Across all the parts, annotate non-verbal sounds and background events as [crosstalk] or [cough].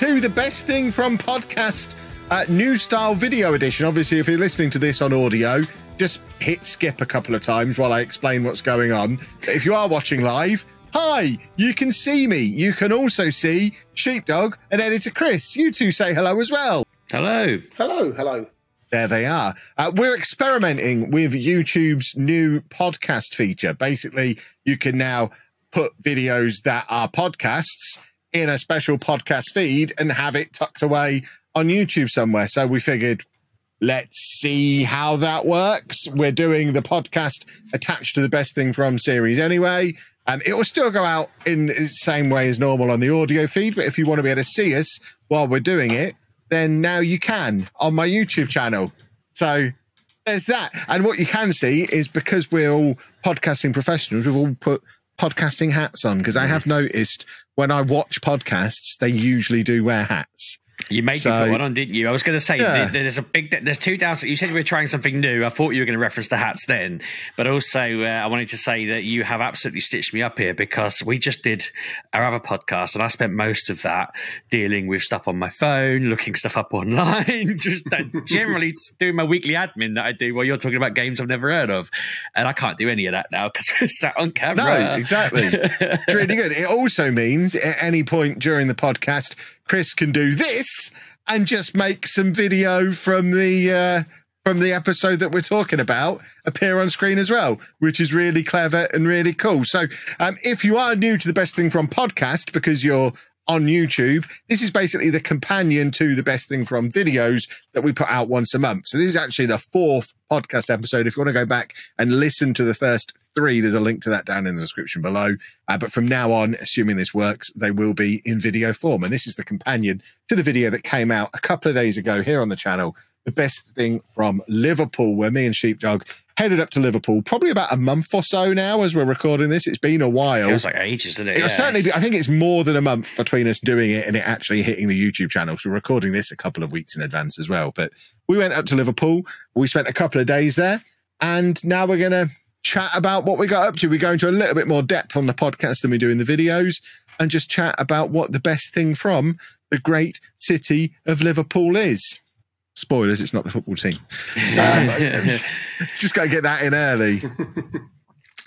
welcome to the best thing from podcast uh, new style video edition. Obviously, if you're listening to this on audio, just hit skip a couple of times while I explain what's going on. But if you are watching live, hi, you can see me. You can also see Sheepdog and editor Chris. You two say hello as well. Hello. Hello, hello. There they are. Uh, we're experimenting with YouTube's new podcast feature. Basically, you can now put videos that are podcasts in a special podcast feed and have it tucked away on YouTube somewhere. So we figured, let's see how that works. We're doing the podcast attached to the best thing from series anyway. Um, it will still go out in the same way as normal on the audio feed, but if you want to be able to see us while we're doing it, then now you can on my YouTube channel. So there's that. And what you can see is because we're all podcasting professionals, we've all put podcasting hats on because I have mm. noticed when I watch podcasts, they usually do wear hats. You made So- me put one on, didn't you? I was going to say Yeah. th- there's a big, there's two doubts. You said you were trying something new. I thought you were going to reference the hats then, but also uh, I wanted to say that you have absolutely stitched me up here because we just did our other podcast, and I spent most of that dealing with stuff on my phone, looking stuff up [laughs] online, just generally doing my weekly admin that I do while you're talking about games I've never heard of, and I can't do any of that now because we're sat on camera. No, exactly. [laughs] It's really good. It also means at any point during the podcast, Chris can do this and just make some video from the uh, from the episode that we're talking about appear on screen as well, which is really clever and really cool. So, um, if you are new to the best thing from podcast because you're on YouTube, this is basically the companion to the best thing from videos that we put out once a month. So this is actually the fourth podcast episode. If you want to go back and listen to the first three, there's a link to that down in the description below. Uh, but from now on, assuming this works, they will be in video form. And this is the companion to the video that came out a couple of days ago here on the channel. The best thing from Liverpool, where me and Sheepdog headed up to Liverpool probably about a month or so now as we're recording this. It's been a while. Feels like ages, doesn't it? Yeah, certainly I think it's more than a month between us doing it and it actually hitting the YouTube channel. So we're recording this a couple of weeks in advance as well. But we went up to Liverpool. We spent a couple of days there. And now we're going to chat about what we got up to. We go into a little bit more depth on the podcast than we do in the videos and just chat about what the best thing from the great city of Liverpool is. Spoilers, it's not the football team. [laughs] Um, just got to get that in early.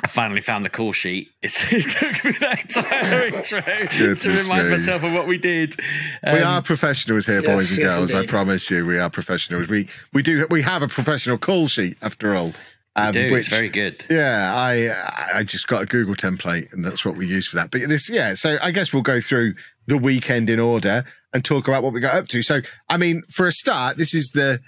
I finally found the call sheet. [laughs] It took me that entire [laughs] intro Goodness to remind me. myself of what we did. we Um, are professionals here, yes, boys and yes, girls. I promise you, we are professionals. We we do we have a professional call sheet after all. Um, do. which- it's very good. yeah, I I just got a Google template, and that's what we use for that. But this, yeah, so I guess we'll go through the weekend in order and talk about what we got up to. So, I mean, for a start, this is the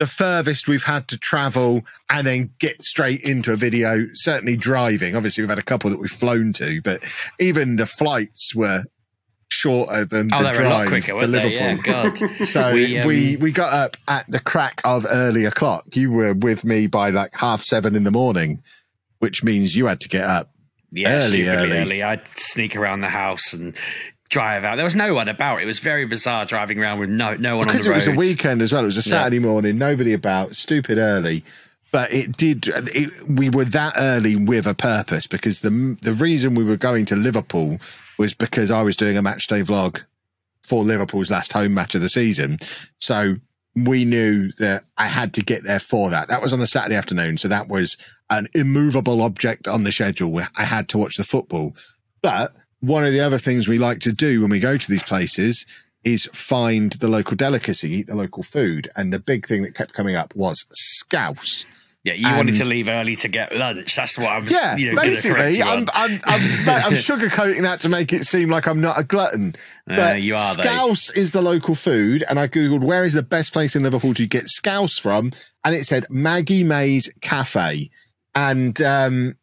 the furthest we've had to travel and then get straight into a video. Certainly driving. Obviously, we've had a couple that we've flown to, but even the flights were shorter than Oh, the they were a lot drive quicker, to? Yeah, Liverpool. God. [laughs] [laughs] So We, we, um, we got up at the crack of early o'clock. You were with me by like half seven in the morning, which means you had to get up. Yeah, Early, early. early. I'd sneak around the house and drive out. There was no one about. It was very bizarre driving around with no no one on Because the it was a weekend as well. It was a Saturday morning, nobody about, stupid early. But it did. It, we were that early with a purpose because the the reason we were going to Liverpool was because I was doing a match day vlog for Liverpool's last home match of the season. So we knew that I had to get there for that. That was on the Saturday afternoon. So that was an immovable object on the schedule. I had to watch the football. But one of the other things we like to do when we go to these places is find the local delicacy, eat the local food. And the big thing that kept coming up was scouse. Yeah, you wanted to leave early to get lunch. That's what I was. Yeah, you know, basically, I'm. I'm, [laughs] I'm, I'm sugarcoating that to make it seem like I'm not a glutton. Uh, you are, though. Scouse is the local food, and I googled where is the best place in Liverpool to get scouse from, and it said Maggie May's Cafe, and um,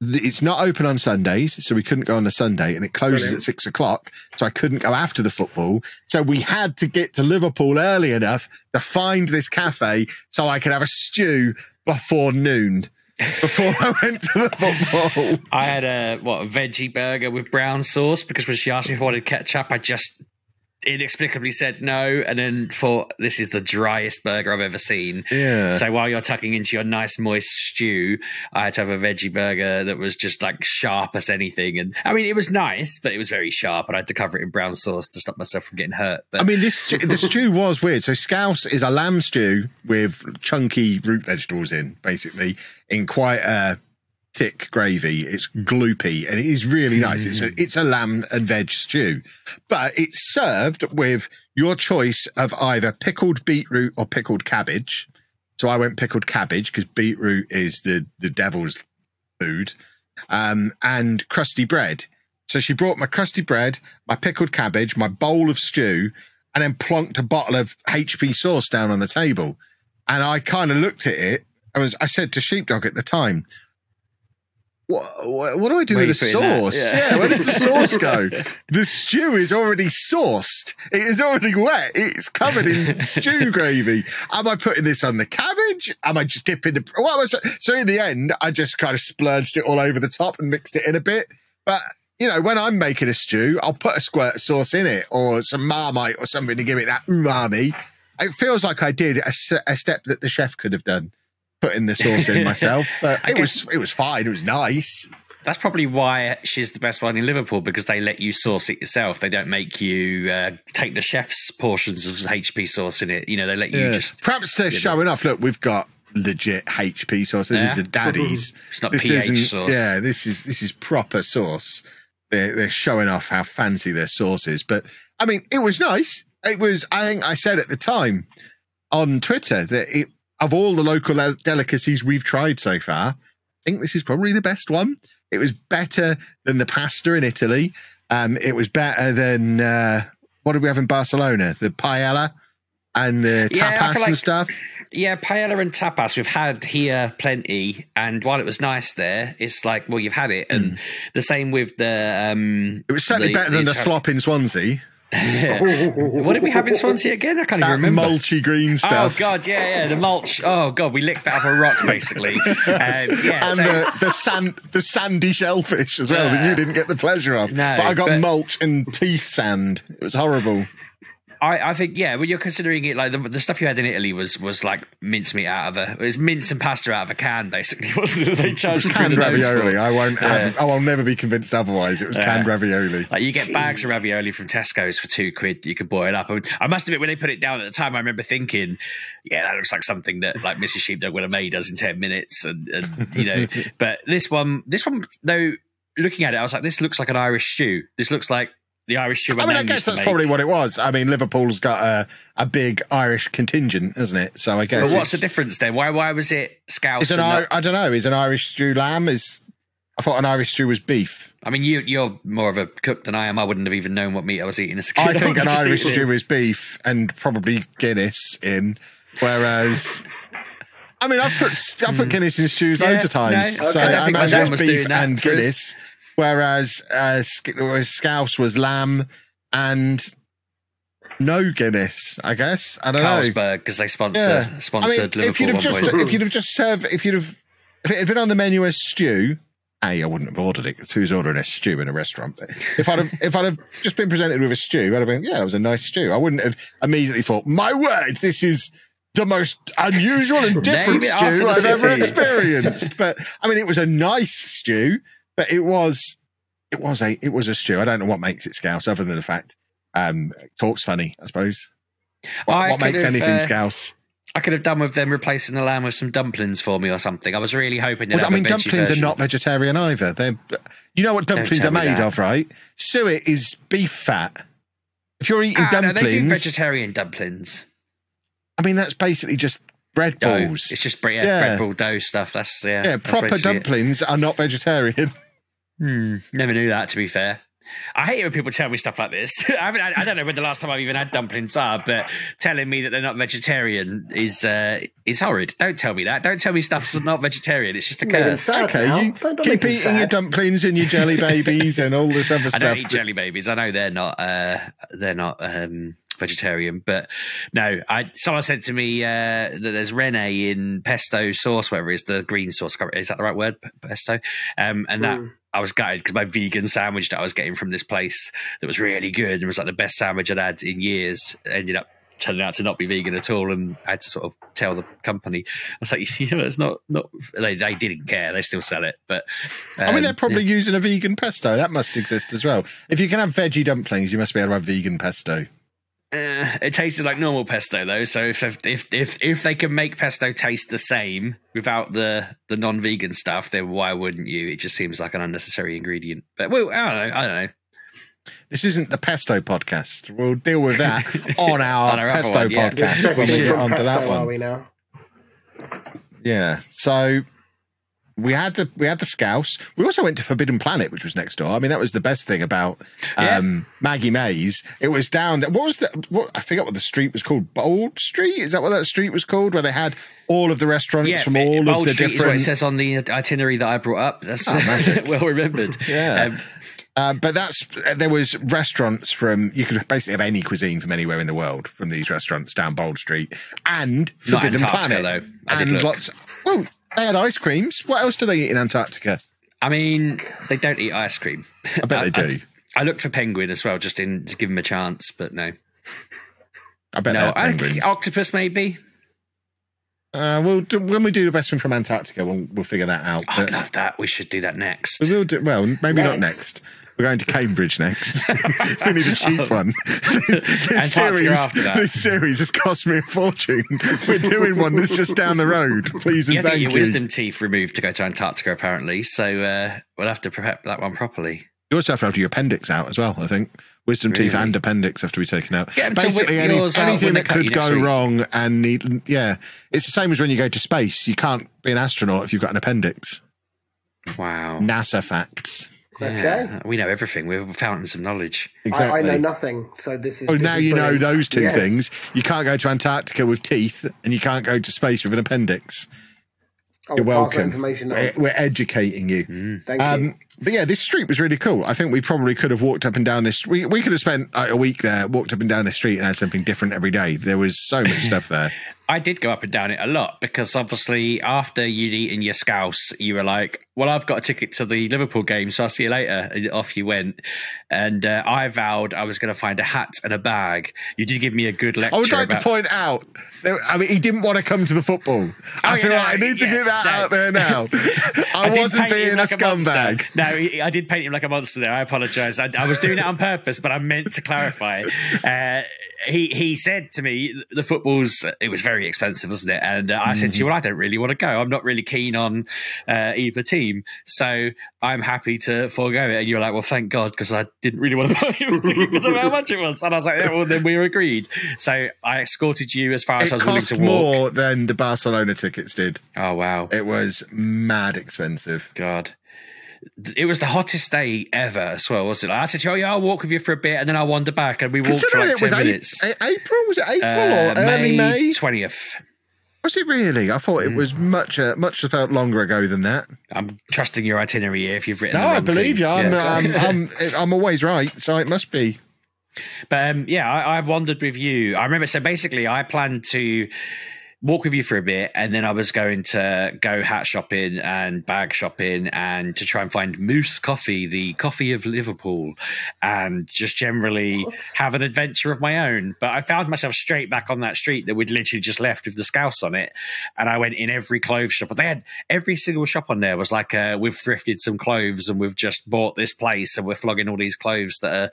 th- it's not open on Sundays, so we couldn't go on a Sunday, and it closes Brilliant. at six o'clock, so I couldn't go after the football. So we had to get to Liverpool early enough to find this cafe so I could have a stew before noon. Before I went to the football. I had a what a veggie burger with brown sauce because when she asked me if I wanted ketchup, I just inexplicably said no, and then thought this is the driest burger I've ever seen. Yeah. So while you're tucking into your nice moist stew, I had to have a veggie burger that was just like sharp as anything. And I mean, it was nice, but it was very sharp, and I had to cover it in brown sauce to stop myself from getting hurt. But I mean, this the stew [laughs] was weird. So scouse is a lamb stew with chunky root vegetables in, basically, in quite a thick gravy. It's gloopy and it is really nice. It's a, it's a lamb and veg stew, but it's served with your choice of either pickled beetroot or pickled cabbage. So I went pickled cabbage because beetroot is the the devil's food, um, and crusty bread. So she brought my crusty bread, my pickled cabbage, my bowl of stew, and then plonked a bottle of HP sauce down on the table. And I kind of looked at it. I was I said to Sheepdog at the time, what, what, do I do with the you putting that? sauce? Yeah. Yeah. where does the [laughs] sauce go? The stew is already sauced. It is already wet. It's covered in [laughs] stew gravy. Am I putting this on the cabbage? Am I just dipping the? What was so in the end, I just kind of splurged it all over the top and mixed it in a bit. But you know, when I'm making a stew, I'll put a squirt of sauce in it or some marmite or something to give it that umami. It feels like I did a, a step that the chef could have done, putting the sauce in [laughs] myself. But it was it was fine. It was nice. That's probably why she's the best one in Liverpool because they let you sauce it yourself. They don't make you uh, take the chef's portions of HP sauce in it. You know, they let you Yeah. just. Perhaps they're showing off. Look, we've got legit HP sauce. This Yeah. is a daddy's. [laughs] It's not this pH sauce. Yeah, this is this is proper sauce. They're they're showing off how fancy their sauce is. But I mean, it was nice. It was. I think I said at the time on Twitter that it, of all the local delicacies we've tried so far, I think this is probably the best one. It was better than the pasta in Italy. Um, it was better than uh, what did we have in Barcelona? The paella and the Yeah, tapas feel and like- stuff. Yeah, paella and tapas we've had here plenty, and while it was nice there, it's like well you've had it, and the same with the. um It was certainly better than the Italian- slop in Swansea. [laughs] What did we have in Swansea again? I can't That even remember. mulchy green stuff. Oh god, yeah, yeah, the mulch. Oh god, we licked that off a rock basically. [laughs] um, yeah, and so, the, the sand, the sandy shellfish as well that you didn't get the pleasure of. No, but I got but- mulch and teeth sand. It was horrible. [laughs] I, I think yeah, when you're considering it, like the, the stuff you had in Italy was was like mincemeat out of a it was mince and pasta out of a can, basically, [laughs] wasn't it? They charged Canned nose for. ravioli. I won't. Have, I will never be convinced otherwise. It was canned ravioli. Like you get bags of ravioli from Tesco's for two quid. You can boil it up. I must admit, when they put it down at the time, I remember thinking, "Yeah, that looks like something that like Mrs. Sheepdog would have made us in ten minutes." And, and you know, [laughs] but this one, this one, though, looking at it, I was like, "This looks like an Irish stew. This looks like the Irish stew." I mean, I guess that's probably what it was. I mean, Liverpool's got a, a big Irish contingent, isn't it? So I guess But what's the difference then? Why why was it scouse? an not- I don't know. Is an Irish stew lamb? Is I thought an Irish stew was beef. I mean, you you're more of a cook than I am. I wouldn't have even known what meat I was eating as a kid. I think [laughs] an Irish stew is beef and probably Guinness in, whereas. [laughs] I mean, I've put I've put hmm. Guinness in stews Yeah, loads of times, no, so I I imagine beef and. Guinness. Whereas uh, Scouse was lamb and no Guinness, I guess. I don't know. Carlsberg because they sponsor Yeah. I mean, sponsored if you'd have just if you'd have just served if you'd have if it had been on the menu as stew, a I wouldn't have ordered it because who's ordering a stew in a restaurant? But if I'd have if I'd have just been presented with a stew, I'd have been yeah, it was a nice stew. I wouldn't have immediately thought, my word, this is the most unusual and different stew I've ever experienced. but I mean, it was a nice stew, but it was it was a it was a stew. I don't know what makes it scouse other than the fact um talks funny, I suppose. What, I what makes have, anything uh, scouse? I could have done with them replacing the lamb with some dumplings for me or something. I was really hoping. they'd Well, I mean, dumplings version. are not vegetarian either. They're, you know what dumplings are made that. of, right? Suet is beef fat. If you're eating Ah, no, dumplings, they do vegetarian dumplings. I mean, that's basically just bread Dough. balls. It's just yeah, Yeah. bread ball dough stuff. That's yeah. yeah, that's proper basically it. dumplings are not vegetarian. [laughs] Hmm, never knew that. To be fair, I hate it when people tell me stuff like this. [laughs] I haven't. I, I don't know when the last time I've even had dumplings are, but telling me that they're not vegetarian is uh, is horrid. Don't tell me that. Don't tell me stuff's not vegetarian. It's just a Made him curse. sad Okay, now. you Don't- don't keep make him eating your dumplings and your jelly babies and all this other [laughs] I stuff. don't eat jelly babies. I know they're not. Uh, they're not um, vegetarian, but no. I someone said to me uh, that there's rennet in pesto sauce, whatever it is the green sauce. Is that the right word? Pesto. Um, and that Mm. I was gutted because my vegan sandwich that I was getting from this place that was really good and was like the best sandwich I'd had in years ended up turning out to not be vegan at all and I had to sort of tell the company. I was like [laughs] you know it's not not they, they didn't care. They still sell it but um, I mean they're um, probably yeah. using a vegan pesto. That must exist as well. If you can have veggie dumplings you must be able to have vegan pesto uh, it tasted like normal pesto though, so if if if if they can make pesto taste the same without the the non-vegan stuff, then why wouldn't you? It just seems like an unnecessary ingredient. But well, I don't know. I don't know. This isn't the pesto podcast. We'll deal with that [laughs] on our, on our pesto one, yeah. podcast. When we get onto that one. Are we now? Yeah. So we had the we had the Scouse. We also went to Forbidden Planet, which was next door. I mean, that was the best thing about um, yeah. Maggie Mays. It was down. What was that? What I forget what the street was called. Bold Street is that what that street was called? Where they had all of the restaurants yeah, from all Bold of the Street different. Is what it says on the itinerary that I brought up. That's oh, [laughs] well remembered. [laughs] yeah. Um, uh, but that's there was restaurants from you could basically have any cuisine from anywhere in the world from these restaurants down Bold Street and Forbidden Planet though. and lots. Well, they had ice creams. What else do they eat in Antarctica? I mean, they don't eat ice cream. I bet they do. I, I, looked for penguin as well, just in to give them a chance, but no. I bet no. penguins. octopus maybe. Uh, well, when we do the best one from Antarctica, we'll, we'll figure that out. I'd love that. We should do that next. We will do. Well, maybe next. not next. We're going to Cambridge next. [laughs] we need a cheap oh. one. [laughs] this, series, this series has cost me a fortune. We're doing one that's just down the road. Please and you thank your wisdom teeth removed to go to Antarctica, apparently. So uh, we'll have to prep that one properly. You also have to have your appendix out as well, I think. Wisdom really? teeth and appendix have to be taken out. Basically, any, anything that could go wrong and need, yeah, it's the same as when you go to space. You can't be an astronaut if you've got an appendix. Wow. NASA facts. Okay. Yeah, we know everything. We're fountains of knowledge. Exactly. I, I know nothing. So this is. Oh, this now is you brilliant. know those two yes. things. You can't go to Antarctica with teeth, and you can't go to space with an appendix. I'll You're welcome. Information we're, we're, educating you. Mm. Thank um, you. But yeah, this street was really cool. I think we probably could have walked up and down this. We we could have spent like, a week there, walked up and down the street, and had something different every day. There was so much [laughs] stuff there. I did go up and down it a lot because obviously after you'd eaten your scouse, you were like, "Well, I've got a ticket to the Liverpool game, so I'll see you later." And off you went, and uh, I vowed I was going to find a hat and a bag. You did give me a good lecture. I would like about- to point out, I mean, he didn't want to come to the football. Oh, I feel yeah, like I need yeah, to get that no. out there now. [laughs] I, I wasn't being like a scumbag. A no, I did paint him like a monster there. I apologise. I, I, was doing it on purpose, but I meant to clarify. Uh, he he said to me, "The football's it was very expensive, wasn't it?" And uh, I mm-hmm. said to you, mm-hmm. "Well, I don't really want to go. I'm not really keen on uh, either team, so I'm happy to forego it." And you're like, "Well, thank God, because I didn't really want to [laughs] buy you because of how much it was." And I was like, yeah, "Well, then we were agreed." So I escorted you as far as it I was willing to walk. More than the Barcelona tickets did. Oh wow! It was mad expensive. God it was the hottest day ever as well, wasn't it? I said, "Oh yeah, I'll walk with you for a bit," and then I'll wander back, and we walked for like it ten was minutes. A- April was it April uh, or early May twentieth? Was it really? I thought it was much, uh, much felt longer ago than that. I'm trusting your itinerary here. If you've written, no, I believe thing. you. I'm, yeah. I'm, I'm, [laughs] I'm, always right, so it must be. But um, yeah, I, I wandered with you. I remember. So basically, I planned to walk with you for a bit, and then I was going to go hat shopping and bag shopping, and to try and find Moose Coffee, the coffee of Liverpool, and just generally have an adventure of my own. But I found myself straight back on that street that we'd literally just left with the scouse on it, and I went in every clothes shop. But they had every single shop on there was like, uh, "We've thrifted some clothes, and we've just bought this place, and we're flogging all these clothes that are."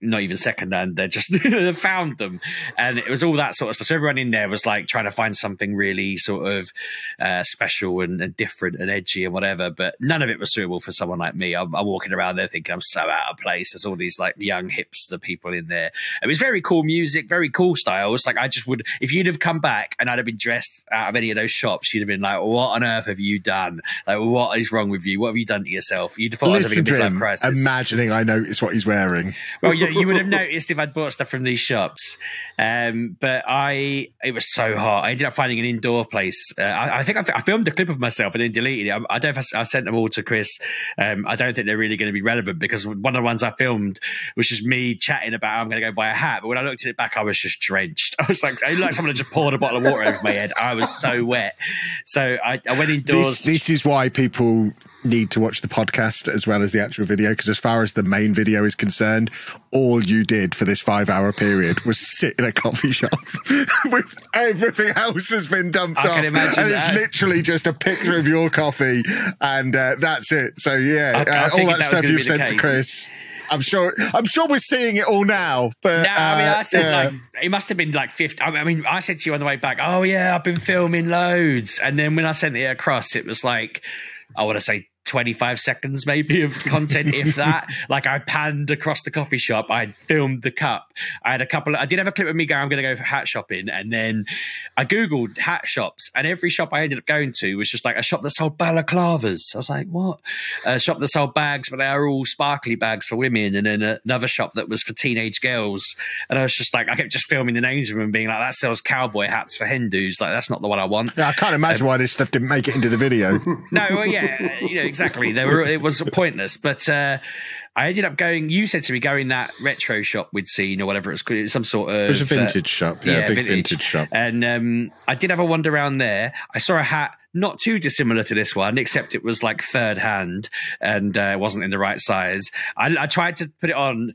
Not even second hand. They just [laughs] found them, and it was all that sort of stuff. So everyone in there was like trying to find something really sort of uh, special and, and, different and edgy and whatever. But none of it was suitable for someone like me. I'm, I'm, walking around there thinking I'm so out of place. There's all these like young hipster people in there. It was very cool music, very cool styles. Like I just would, if you'd have come back and I'd have been dressed out of any of those shops, you'd have been like, "What on earth have you done? Like, what is wrong with you? What have you done to yourself?" You'd have thought Listen I was having a midlife crisis. Imagining I noticed what he's wearing. Well, yeah you would have noticed if I'd bought stuff from these shops. Um, but I, it was so hot. I ended up finding an indoor place. Uh, I, I, think I, I, filmed a clip of myself and then deleted it. I, I don't know if I, I, sent them all to Chris. Um, I don't think they're really going to be relevant because one of the ones I filmed was just me chatting about I'm going to go buy a hat. But when I looked at it back, I was just drenched. [laughs] I was like, I like someone had just poured a bottle of water over my head. I was so wet. So I, went indoors. This, this is why people need to watch the podcast as well as the actual video because as far as the main video is concerned all you did for this five hour period was sit in a coffee shop [laughs] with everything else has been dumped I off and that. it's literally just a picture of your coffee and uh, that's it so yeah I, I uh, all that, that stuff you've sent to chris I'm sure. I'm sure we're seeing it all now. But no, I mean, I uh, said like it must have been like 50. I mean, I said to you on the way back, "Oh yeah, I've been filming loads," and then when I sent it across, it was like I want to say 25 seconds maybe of content if [laughs] that. Like i panned across the coffee shop i filmed the cup. I had a couple of, i did have a clip of me going i'm going to go for hat shopping and then i googled hat shops and every shop i ended up going to was just like a shop that sold balaclavas. I was like what? A shop that sold bags but they are all sparkly bags for women and then another shop that was for teenage girls. And i was just like i kept just filming the names of them and being like that sells cowboy hats for hindus. Like that's not the one i want. Yeah i can't imagine um, why this stuff didn't make it into the video. [laughs] No well, yeah you know exactly. They were. It was pointless, but. Uh, I ended up going. You said to me, go in that retro shop we'd seen or whatever it's called. some sort of. It was a vintage uh, shop, yeah, yeah big vintage. vintage. shop. And um, I did have a wander around there. I saw a hat not too dissimilar to this one, except it was like third hand and uh, wasn't in the right size. I, I tried to put it on.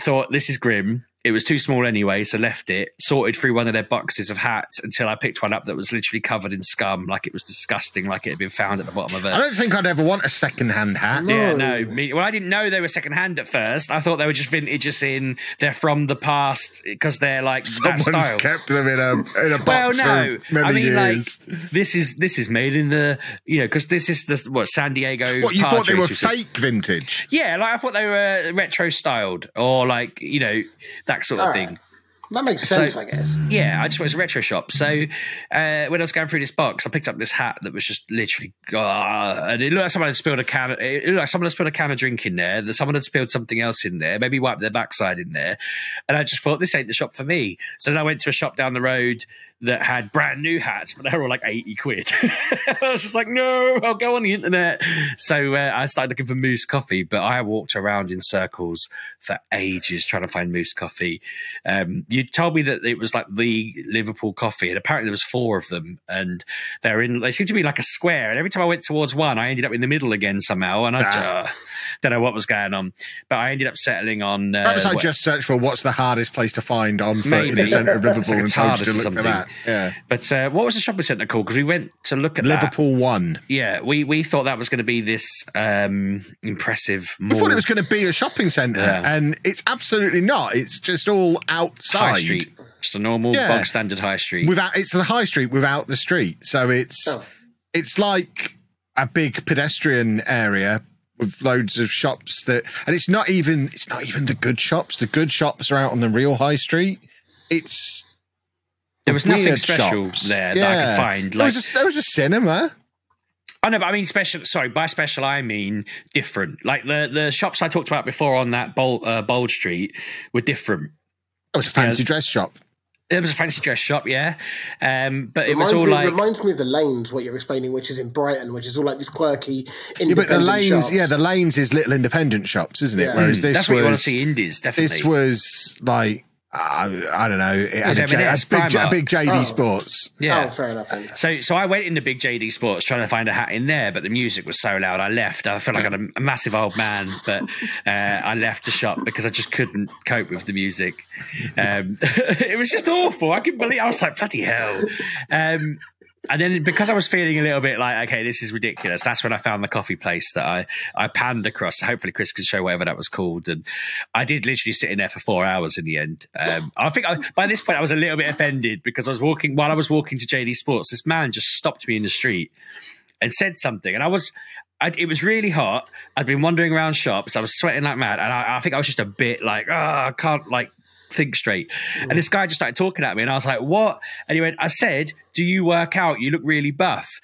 Thought this is grim it was too small anyway, so left it. Sorted through one of their boxes of hats until I picked one up that was literally covered in scum, like it was disgusting, like it had been found at the bottom of it. I don't think I'd ever want a second-hand hat. No. Yeah, no. Me, well, I didn't know they were second-hand at first. I thought they were just vintage, as in they're from the past because they're like Someone's that style. kept them in a in a box well, no. for many I mean, years. like this is this is made in the you know because this is the what San Diego. What you thought they were fake vintage? Yeah, like I thought they were retro styled or like you know that sort of thing. That makes sense, so, I guess. Yeah, I just went to a retro shop. So uh, when I was going through this box, I picked up this hat that was just literally, uh, and it looked like someone had spilled a can. Of, it looked like someone had spilled a can of drink in there. That someone had spilled something else in there. Maybe wiped their backside in there. And I just thought this ain't the shop for me. So then I went to a shop down the road that had brand new hats, but they were all like 80 quid. [laughs] I was just like, no, I'll go on the internet. So uh, I started looking for Moose Coffee, but I walked around in circles for ages trying to find Moose Coffee. Um, you told me that it was like the Liverpool coffee, and apparently there was four of them, and they're in, they seem to be like a square. And every time I went towards one, I ended up in the middle again somehow, and I uh, don't know what was going on. But I ended up settling on. Uh, Perhaps I just searched for what's the hardest place to find on for, in the centre of Liverpool like and told you to look for that. Yeah. But uh, what was the shopping centre called? Because we went to look at Liverpool that. One. Yeah, we we thought that was going to be this um, impressive. Mall. We thought it was going to be a shopping centre, yeah. and it's absolutely not. It's just all outside. High street. Just a normal yeah. bog standard high street. Without it's the high street without the street, so it's oh. it's like a big pedestrian area with loads of shops that and it's not even it's not even the good shops the good shops are out on the real high street it's there was nothing special shops. there yeah. that I could find. Like, there, was a, there was a cinema. I know, but I mean special. Sorry, by special I mean different. Like the the shops I talked about before on that Bold, uh, Bold Street were different. It was a fancy yeah. dress shop. It was a fancy dress shop, yeah. Um, but it was all me, like reminds me of the lanes. What you're explaining, which is in Brighton, which is all like this quirky. Yeah, but the lanes, shops. yeah, the lanes is little independent shops, isn't it? Yeah. Whereas this that's was, what you want to see indies. Definitely, this was like I, I don't know. It had a, J, a, big, a big JD oh. Sports. Yeah, oh, fair enough. Then. So, so I went into big JD Sports trying to find a hat in there, but the music was so loud. I left. I felt like I'm a, massive old man, but [laughs] uh, I left the shop because I just couldn't cope with the music. Um, [laughs] it was just awful. I couldn't believe. I was like, bloody hell. Um, and then because I was feeling a little bit like, okay, this is ridiculous. That's when I found the coffee place that I I panned across. Hopefully, Chris can show whatever that was called. And I did literally sit in there for four hours in the end. Um, I think I, by this point I was a little bit offended because I was walking while I was walking to JD Sports. This man just stopped me in the street and said something, and I was. I, it was really hot. I'd been wandering around shops. I was sweating like mad, and I, I think I was just a bit like, oh, I can't like think straight. And mm. this guy just started talking at me, and I was like, "What?" And he went, "I said, do you work out? You look really buff."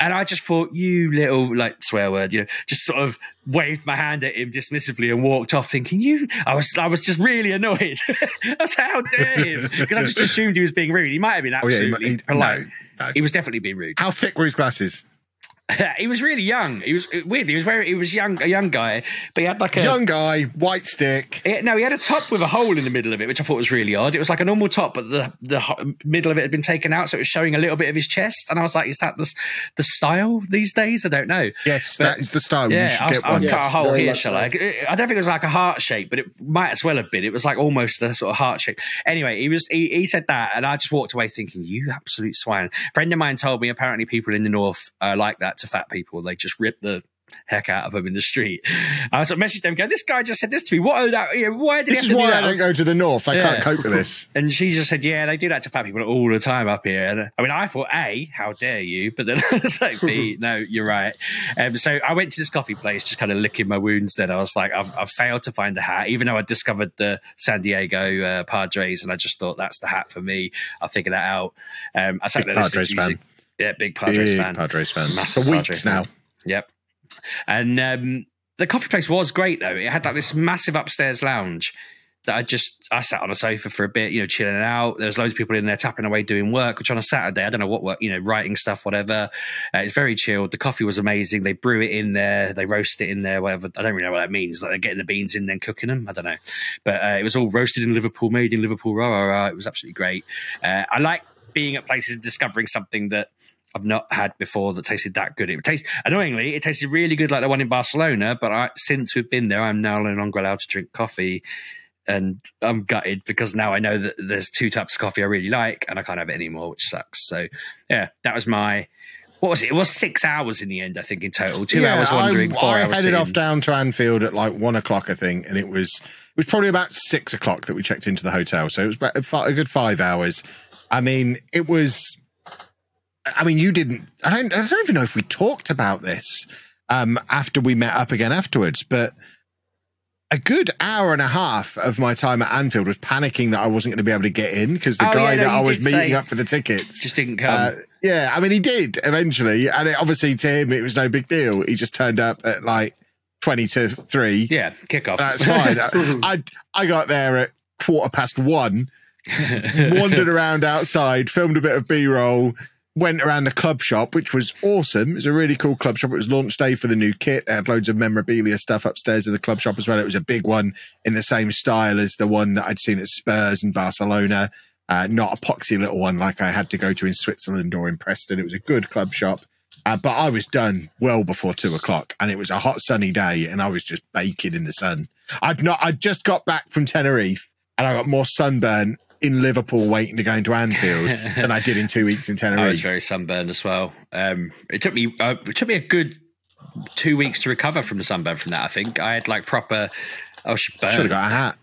And I just thought, you little like swear word, you know, just sort of waved my hand at him dismissively and walked off, thinking, "You." I was, I was just really annoyed. [laughs] I was, like, how dare him? Because I just [laughs] assumed he was being rude. He might have been Oh, yeah, he- absolutely he- polite. no, no. He was definitely being rude. How thick were his glasses? [laughs] he was really young. He was weird. He was very. He was young, a young guy, but he had like a Young guy, white stick. He- no, he had a top with a hole in the middle of it, which I thought was really odd. It was like a normal top, but the the middle of it had been taken out, so it was showing a little bit of his chest. And I was like, "Is that the the style these days? I don't know." Yes, But- that is the style. you Yeah, should I'll, get I'll one. cut a hole here, shall so. I? I don't think it was like a heart shape, but it might as well have been. It was like almost a sort of heart shape. Anyway, he was he, he said that, and I just walked away thinking, "You absolute swine." A friend of mine told me apparently people in the north are like that to fat people. They just rip the heck out of them in the street. I sort of messaged them, going, "This guy just said this to me. What? That, you know, why did This have is to do why that?" I I don't go to the north. I Yeah. can't cope with this. [laughs] and she just said, "Yeah, they do that to fat people all the time up here." And I mean, I thought, "A, how dare you?" But then I was like, "B, no, you're right." Um, so I went to this coffee place, just kind of licking my wounds. Then I was like, "I've, I've failed to find a hat, even though I discovered the San Diego uh, Padres, and I just thought that's the hat for me. I'll figure that out." Um, I sat Big there listening Padres to fan. Yeah, big Padres Big fan. Padres fan. Massive weeks Padres now. fan. Yep. And um, the coffee place was great though. It had like this massive upstairs lounge that I just I sat on a sofa for a bit, you know, chilling out. There's loads of people in there tapping away doing work, which on a Saturday, I don't know what work, you know, writing stuff, whatever. Uh, it's very chilled. The coffee was amazing. They brew it in there, they roast it in there, whatever. I don't really know what that means. Like they're getting the beans in, then cooking them. I don't know. But uh, it was all roasted in Liverpool, made in Liverpool. Rah, rah, rah. It was absolutely great. Uh, I like being at places and discovering something that I've not had before that tasted that good. It tastes annoyingly, it tasted really good like the one in Barcelona. But I, since we've been there, I'm now no longer allowed to drink coffee, and I'm gutted because now I know that there's two types of coffee I really like, and I can't have it anymore, which sucks. So yeah, that was my. What was it? It was six hours in the end, I think, in total. Two hours wandering, I, four I hours headed sitting. off down to Anfield at like one o'clock, I think, and it was it was probably about six o'clock that we checked into the hotel. So it was about a good five hours. I mean, it was. I mean, you didn't. I don't. I don't even know if we talked about this um, after we met up again afterwards, but. A good hour and a half of my time at Anfield was panicking that I wasn't going to be able to get in because the Oh, guy yeah, no, that I was meeting up for the tickets Just didn't come. uh, yeah, I mean, he did eventually, and it, obviously to him it was no big deal. He just turned up at like twenty to three. yeah, kickoff. That's fine. [laughs] I I got there at quarter past one, [laughs] wandered around outside, filmed a bit of B roll, went around the club shop, which was awesome. It was a really cool club shop. It was launch day for the new kit. They had loads of memorabilia stuff upstairs in the club shop as well. It was a big one in the same style as the one that I'd seen at Spurs and Barcelona. Uh, not a poxy little one like I had to go to in Switzerland or in Preston. It was a good club shop. Uh, but I was done well before two o'clock, and it was a hot sunny day, and I was just baking in the sun. I'd not. I just got back from Tenerife, and I got more sunburn in Liverpool waiting to go into Anfield than I did in two weeks in Tenerife. [laughs] I was very sunburned as well. Um, it took me uh, it took me a good two weeks to recover from the sunburn from that. I think I had like proper. I Should have got a hat.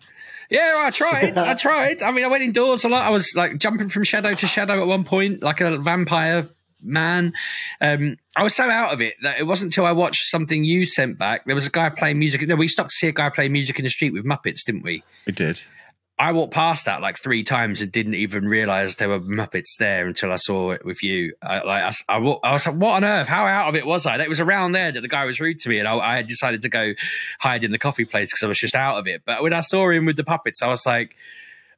Yeah, I tried. I [laughs] tried. I mean, I went indoors a lot. I was like jumping from shadow to shadow at one point, like a vampire man. Um, I was so out of it that it wasn't until I watched something you sent back. There was a guy playing music. No, we stopped to see a guy playing music in the street with Muppets, didn't we? We did. I walked past that like three times and didn't even realize there were Muppets there until I saw it with you. I, like I, s- I wa- I was like, what on earth? How out of it was I? It was around there that the guy was rude to me, and I, I had decided to go hide in the coffee place because I was just out of it. But when I saw him with the puppets, I was like.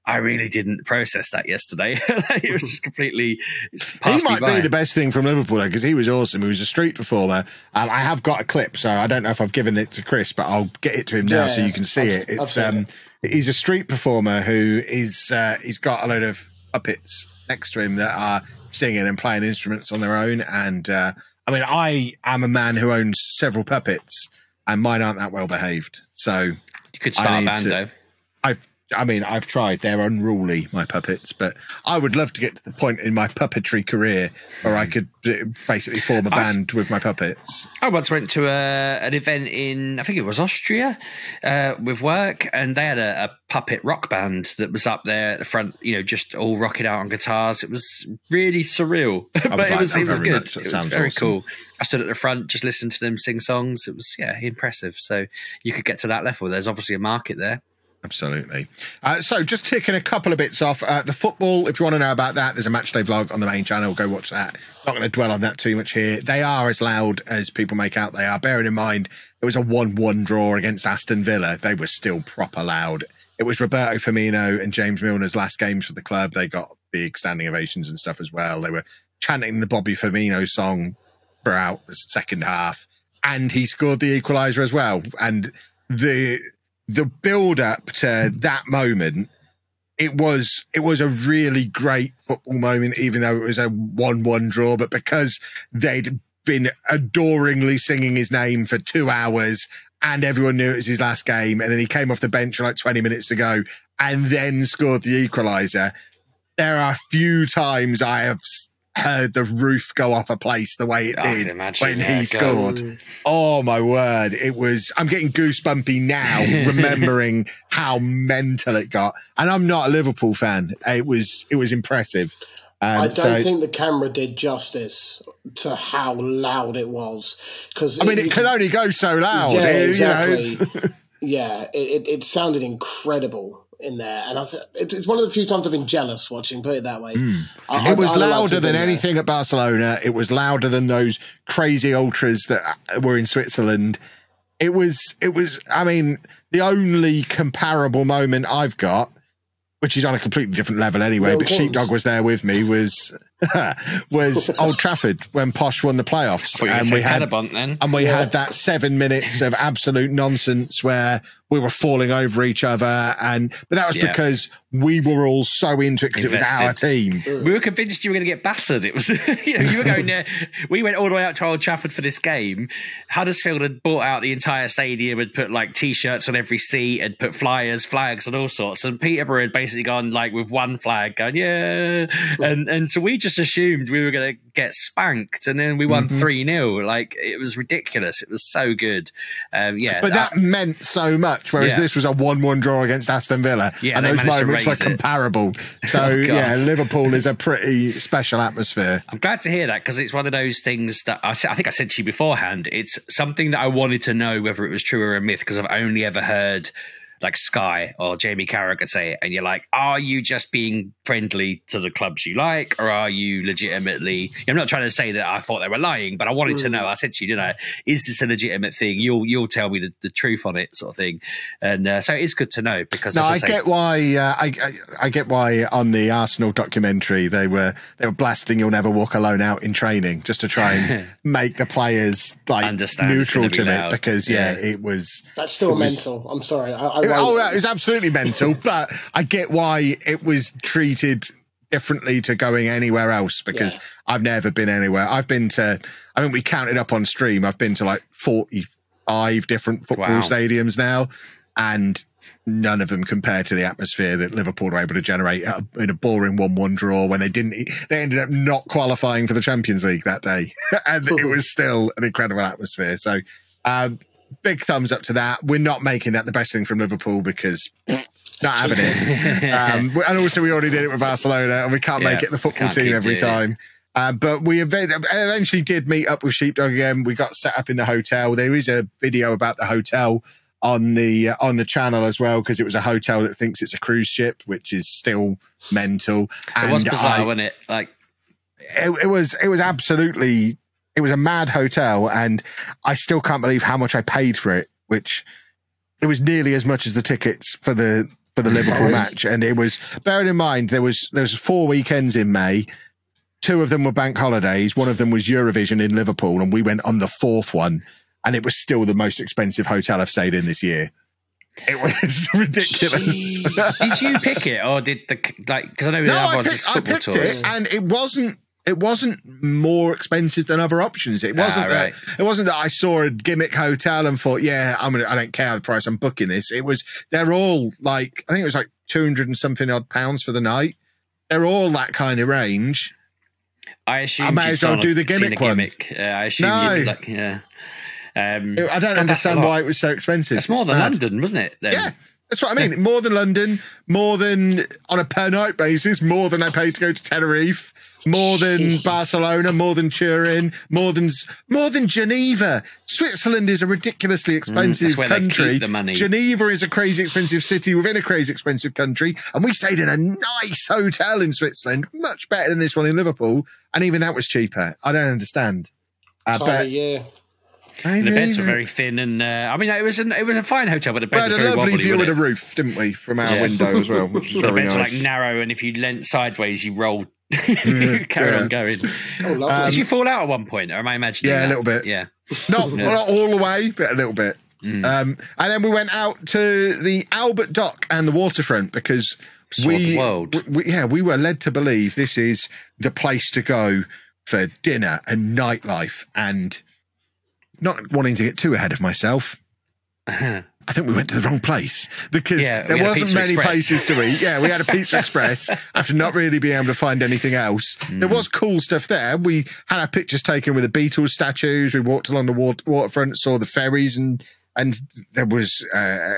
I really didn't process that yesterday. [laughs] it was just completely. He passed me might by. be the best thing from Liverpool because he was awesome. He was a street performer. Um, I have got a clip, so I don't know if I've given it to Chris, but I'll get it to him now Yeah, so you can see I've- it. I've It's seen um, he's a street performer who is uh, he's got a load of puppets next to him that are singing and playing instruments on their own. And uh, I mean, I am a man who owns several puppets, and mine aren't that well behaved. So You could start a band to- though. I I mean, I've tried. They're unruly, my puppets, but I would love to get to the point in my puppetry career where I could uh, basically form a band with my puppets. I once went to a, an event in, I think it was Austria, uh, with work, and they had a, a puppet rock band that was up there at the front, you know, just all rocking out on guitars. It was really surreal, [laughs] but it was it was good. much. That It was sounds very awesome. cool. I stood at the front, just listened to them sing songs. It was yeah, impressive. So you could get to that level. There's obviously a market there. Absolutely. Uh, so, just ticking a couple of bits off. Uh, the football, if you want to know about that, there's a matchday vlog on the main channel. Go watch that. Not going to dwell on that too much here. They are as loud as people make out they are. Bearing in mind, it was a 1 1 draw against Aston Villa. They were still proper loud. It was Roberto Firmino and James Milner's last games for the club. They got big standing ovations and stuff as well. They were chanting the Bobby Firmino song throughout the second half. And he scored the equaliser as well. And the the build up to that moment it was it was a really great football moment even though it was a 1-1 draw. But because they'd been adoringly singing his name for 2 hours and everyone knew it was his last game and then he came off the bench like 20 minutes to go and then scored the equalizer there are a few times i have heard the roof go off a place the way it I did when yeah, he God. scored. Oh my word. It was, I'm getting goosebumpy now, [laughs] remembering how mental it got. And I'm not a Liverpool fan. It was, it was impressive. Um, I don't so, think the camera did justice to how loud it was. Because I mean, it can only go so loud. Yeah, It- you know, exactly. [laughs] yeah, it, it, it sounded incredible in there, and I th- it's, it's one of the few times I've been jealous watching. Put it that way. I- Hmm. it was like to louder than been there. anything at Barcelona. It was louder than those crazy ultras that were in Switzerland. It was, it was, I mean, the only comparable moment I've got, which is on a completely different level anyway, but. Sheepdog was there with me, was [laughs] was Old Trafford when Posh won the playoffs. And we had then. and we Yeah. had that seven minutes of absolute nonsense where we were falling over each other and but that was Yeah. because we were all so into it because it was our team We were convinced you were going to get battered. It was, [laughs] you know, you were going there. We went all the way out to Old Trafford for this game. Huddersfield had bought out the entire stadium, had put like t-shirts on every seat, had put flyers, flags, and all sorts. And Peterborough had basically gone like with one flag, going yeah, and and so we just assumed we were going to get spanked, and then we won Mm-hmm. 3 0 Like it was ridiculous. It was so good. Um, yeah, but that meant so much whereas Yeah. this was a 1-1 draw against Aston Villa Yeah, and those moments were comparable [laughs] so Oh, yeah Liverpool is a pretty special atmosphere I'm glad to hear that because it's one of those things that I, said- I think I said to you beforehand. It's something that I wanted to know whether it was true or a myth because I've only ever heard like Sky or Jamie Carragher could say it, and you're like, are you just being friendly to the clubs you like, or are you legitimately? I'm not trying to say that I thought they were lying, but I wanted to know. I said to you, you know, is this a legitimate thing? You'll you'll tell me the, the truth on it, sort of thing. And uh, so it's good to know because No, I, I say, get why. Uh, I, I I get why on the Arsenal documentary they were they were blasting "You'll Never Walk Alone" out in training just to try and [laughs] make the players like Understand neutral gonna be to it because yeah, Yeah. it was. That's still it was- mental. I'm sorry. I, I It- oh, that is absolutely mental, [laughs] but I get why it was treated differently to going anywhere else because Yeah. I've never been anywhere. I've been to, I mean, we counted up on stream. I've been to like 45 different football Wow. stadiums now, and none of them compared to the atmosphere that Liverpool were able to generate in a boring 1 1 draw when they didn't, they ended up not qualifying for the Champions League that day. [laughs] and it [laughs] was still an incredible atmosphere. So, um, big thumbs up to that. We're not making that the best thing from Liverpool because [laughs] not having it. Um, and also, we already did it with Barcelona, and we can't make it the football team every doing time. Uh, but we eventually did meet up with Sheepdog again. We got set up in the hotel. There is a video about the hotel on the uh, on the channel as well because it was a hotel that thinks it's a cruise ship, which is still mental. it was bizarre, I- wasn't it? Like it, it was it was absolutely it was a mad hotel and i still can't believe how much i paid for it which it was nearly as much as the tickets for the for the [laughs] liverpool match and it was bearing in mind there was there was four weekends in may two of them were bank holidays one of them was eurovision in liverpool and we went on the fourth one and it was still the most expensive hotel i've stayed in this year it was [laughs] ridiculous did you pick it or did the like? Because I know the no, other I ones picked, is I picked tours. it, and it wasn't. It wasn't more expensive than other options. It wasn't Ah, that. It wasn't that I saw a gimmick hotel and thought, "Yeah, I'm gonna. I don't care the price. I'm booking this." It was. They're all like. I think it was like two hundred and something odd pounds for the night. They're all that kind of range. I assume I may as well do the gimmick one. gimmick. Uh, I assume No. you'd like yeah. Um, I don't understand why it was so expensive. It's more than. London, wasn't it? Then? Yeah, That's what I mean. More than London, more than on a per night basis, more than I paid to go to Tenerife, more than Barcelona, more than Turin, more than more than Geneva. Switzerland is a ridiculously expensive Mm, where they keep country. the money. Geneva is a crazy expensive city within a crazy expensive country, and we stayed in a nice hotel in Switzerland, much better than this one in Liverpool, and even that was cheaper. I don't understand. Uh, Time but of year. The beds were very thin, and uh, I mean, it was an, it was a fine hotel, but the We bed had was a very lovely wobbly. view wasn't of the roof, didn't we, from our Yeah. window as well, which was [laughs] The very beds were nice. like narrow, and if you leant sideways, you rolled. [laughs] Carry yeah. on going. Oh. Um, Did you fall out at one point, or am I imagining? Yeah, a little bit. Yeah. not, [laughs] not all the way, but a little bit. Mm. Um, and then we went out to the Albert Dock and the waterfront because Saw we, world. we- yeah, we were led to believe this is the place to go for dinner and nightlife. And not wanting to get too ahead of myself, I think we went to the wrong place because Yeah, there wasn't many Express. places to eat. Yeah, we had a [laughs] Pizza Express after not really being able to find anything else. There Hmm. was cool stuff there. We had our pictures taken with the Beatles statues. We walked along the water, waterfront, saw the ferries, and and there was uh,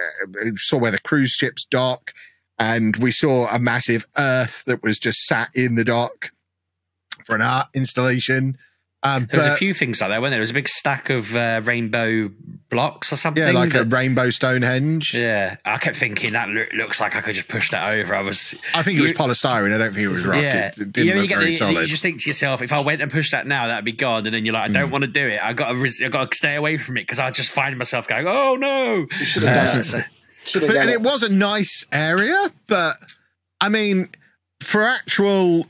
saw where the cruise ships dock, and we saw a massive Earth that was just sat in the dock for an art installation. Um, There was a few things like that, weren't there? There was a big stack of uh, rainbow blocks or something. yeah, like a rainbow Stonehenge. yeah, I kept thinking that loo- looks like I could just push that over. I was, I think it was You- polystyrene. I don't think it was rock. yeah. It, it you didn't know, you get very the, solid. you just think to yourself, if I went and pushed that now, that'd be gone. And then you're like, I don't want to do it. I got to, res- I got to stay away from it because I just find myself going, oh no. You should have done Uh, [laughs] so- but, done and it. it was a nice area, but I mean, for actual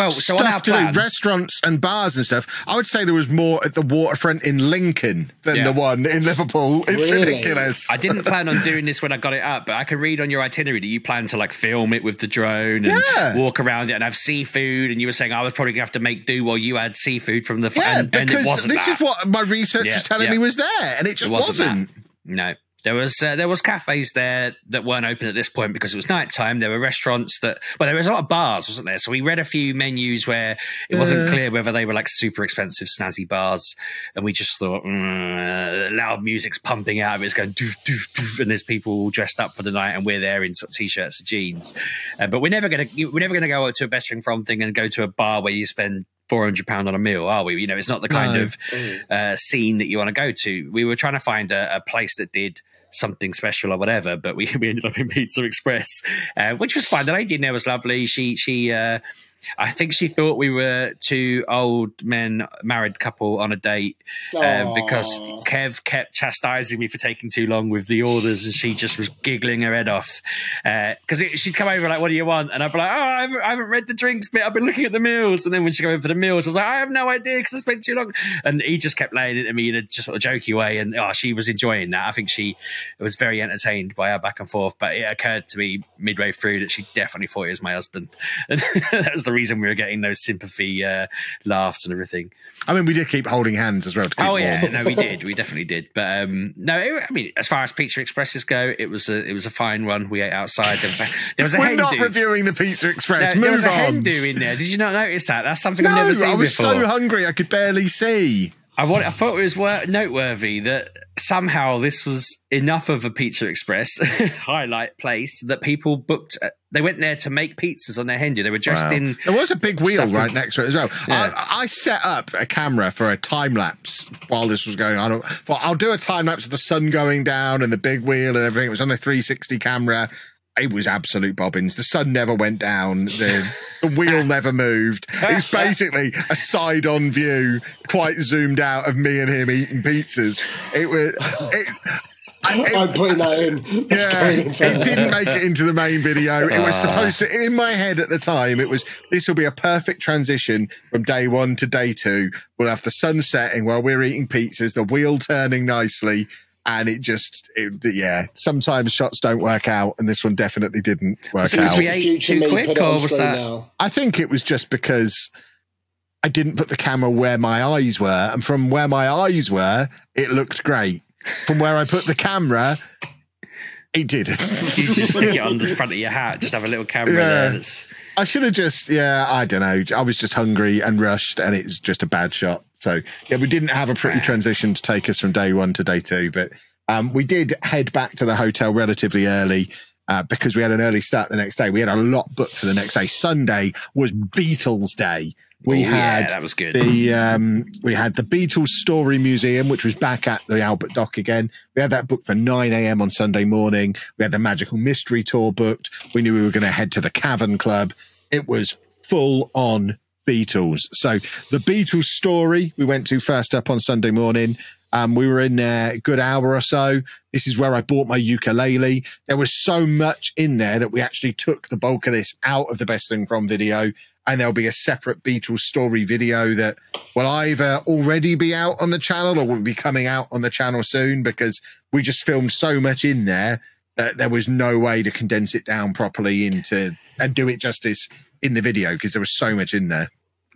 well, so on our stuff to do, restaurants and bars and stuff, I would say there was more at the waterfront in Lincoln than Yeah. the one in Liverpool. It's Really? ridiculous. I didn't plan on doing this when I got it up, but I can read on your itinerary that you plan to like film it with the drone and Yeah. walk around it and have seafood. And you were saying I was probably gonna have to make do while you had seafood from the yeah, and, and it because wasn't this that. is what my research Yeah, was telling yeah. me was there, and it just It wasn't wasn't. No, there was uh, there was cafes there that weren't open at this point because it was night time. There were restaurants that well, there was a lot of bars, wasn't there? So we read a few menus where it wasn't Uh. clear whether they were like super expensive snazzy bars, and we just thought mm, loud music's pumping out of it, it's going doof doof doof, and there's people all dressed up for the night, and we're there in sort of t-shirts and jeans. Uh, but we're never gonna we're never gonna go out to a best thing from thing and go to a bar where you spend. Four hundred pound on a meal, are we? You know, it's not the kind No. of uh, scene that you want to go to. We were trying to find a, a place that did something special or whatever, but we, [laughs] we ended up in Pizza Express, uh, which was fine. The lady in there was lovely. She she uh, I think she thought we were two old men, married couple on a date um, because Kev kept chastising me for taking too long with the orders, and she just was giggling her head off because she'd come over like, "What do you want?" And I'd be like, "Oh, I haven't, I haven't read the drinks bit. I've been looking at the meals." And then when she came over for the meals, I was like, "I have no idea because I spent too long." And he just kept laying into me in a just sort of jokey way, and oh, she was enjoying that. I think she was very entertained by our back and forth. But it occurred to me midway through that she definitely thought he was my husband, and [laughs] that was the reason we were getting those sympathy uh, laughs and everything. I mean, we did keep holding hands as well. To keep Oh yeah, no, we [laughs] did, we definitely did. But um, no, it, I mean, as far as Pizza Expresses go, it was a it was a fine one. We ate outside. There was a there was a We're not reviewing the Pizza Express. No, there was a on. hen do in there. Did you not notice that? That's something No, I've never seen I was before. so hungry I could barely see. I, want, I thought it was wor- noteworthy that somehow this was enough of a Pizza Express [laughs] highlight place that people booked. uh, They went there to make pizzas on their hen do. They were dressed Wow. in. There was a big wheel right from- next to it as well. Yeah. I, I set up a camera for a time lapse while this was going on. I'll do a time lapse of the sun going down and the big wheel and everything. It was on the 360 camera. It was absolute bobbins. The sun never went down. The the wheel [laughs] never moved. It's [laughs] basically a side on view, quite zoomed out of me and him eating pizzas. It was. It, I- it- I'm putting that in. [laughs] Yeah, it didn't make it into the main video. It was Ah. supposed to. In my head at the time, it was this will be a perfect transition from day one to day two. We'll have the sun setting while we're eating pizzas, the wheel turning nicely, and it just, it, yeah. Sometimes shots don't work out, and this one definitely didn't work So out. we ate too me, quick, or was that? now. I think it was just because I didn't put the camera where my eyes were, and from where my eyes were, it looked great. From where I put the camera, it didn't. [laughs] You [laughs] just stick it on the front of your hat. Just have a little camera Yeah. there. That's, I should have just, yeah, I don't know. I was just hungry and rushed, and it's just a bad shot. So, yeah, we didn't have a pretty transition to take us from day one to day two, but Um, we did head back to the hotel relatively early. Uh, because we had an early start the next day. We had a lot booked for the next day. Sunday was Beatles Day. We Oh, had yeah, that was good. the um, we had the Beatles Story Museum, which was back at the Albert Dock again. We had that booked for 9 a.m. on Sunday morning. We had the Magical Mystery Tour booked. We knew we were going to head to the Cavern Club. It was full on Beatles. So the Beatles Story we went to first up on Sunday morning. Um, we were in there a good hour or so. This is where I bought my ukulele. There was so much in there that we actually took the bulk of this out of the best thing from video and there'll be a separate Beatles story video that will either already be out on the channel or will be coming out on the channel soon because we just filmed so much in there that there was no way to condense it down properly into and do it justice in the video because there was so much in there.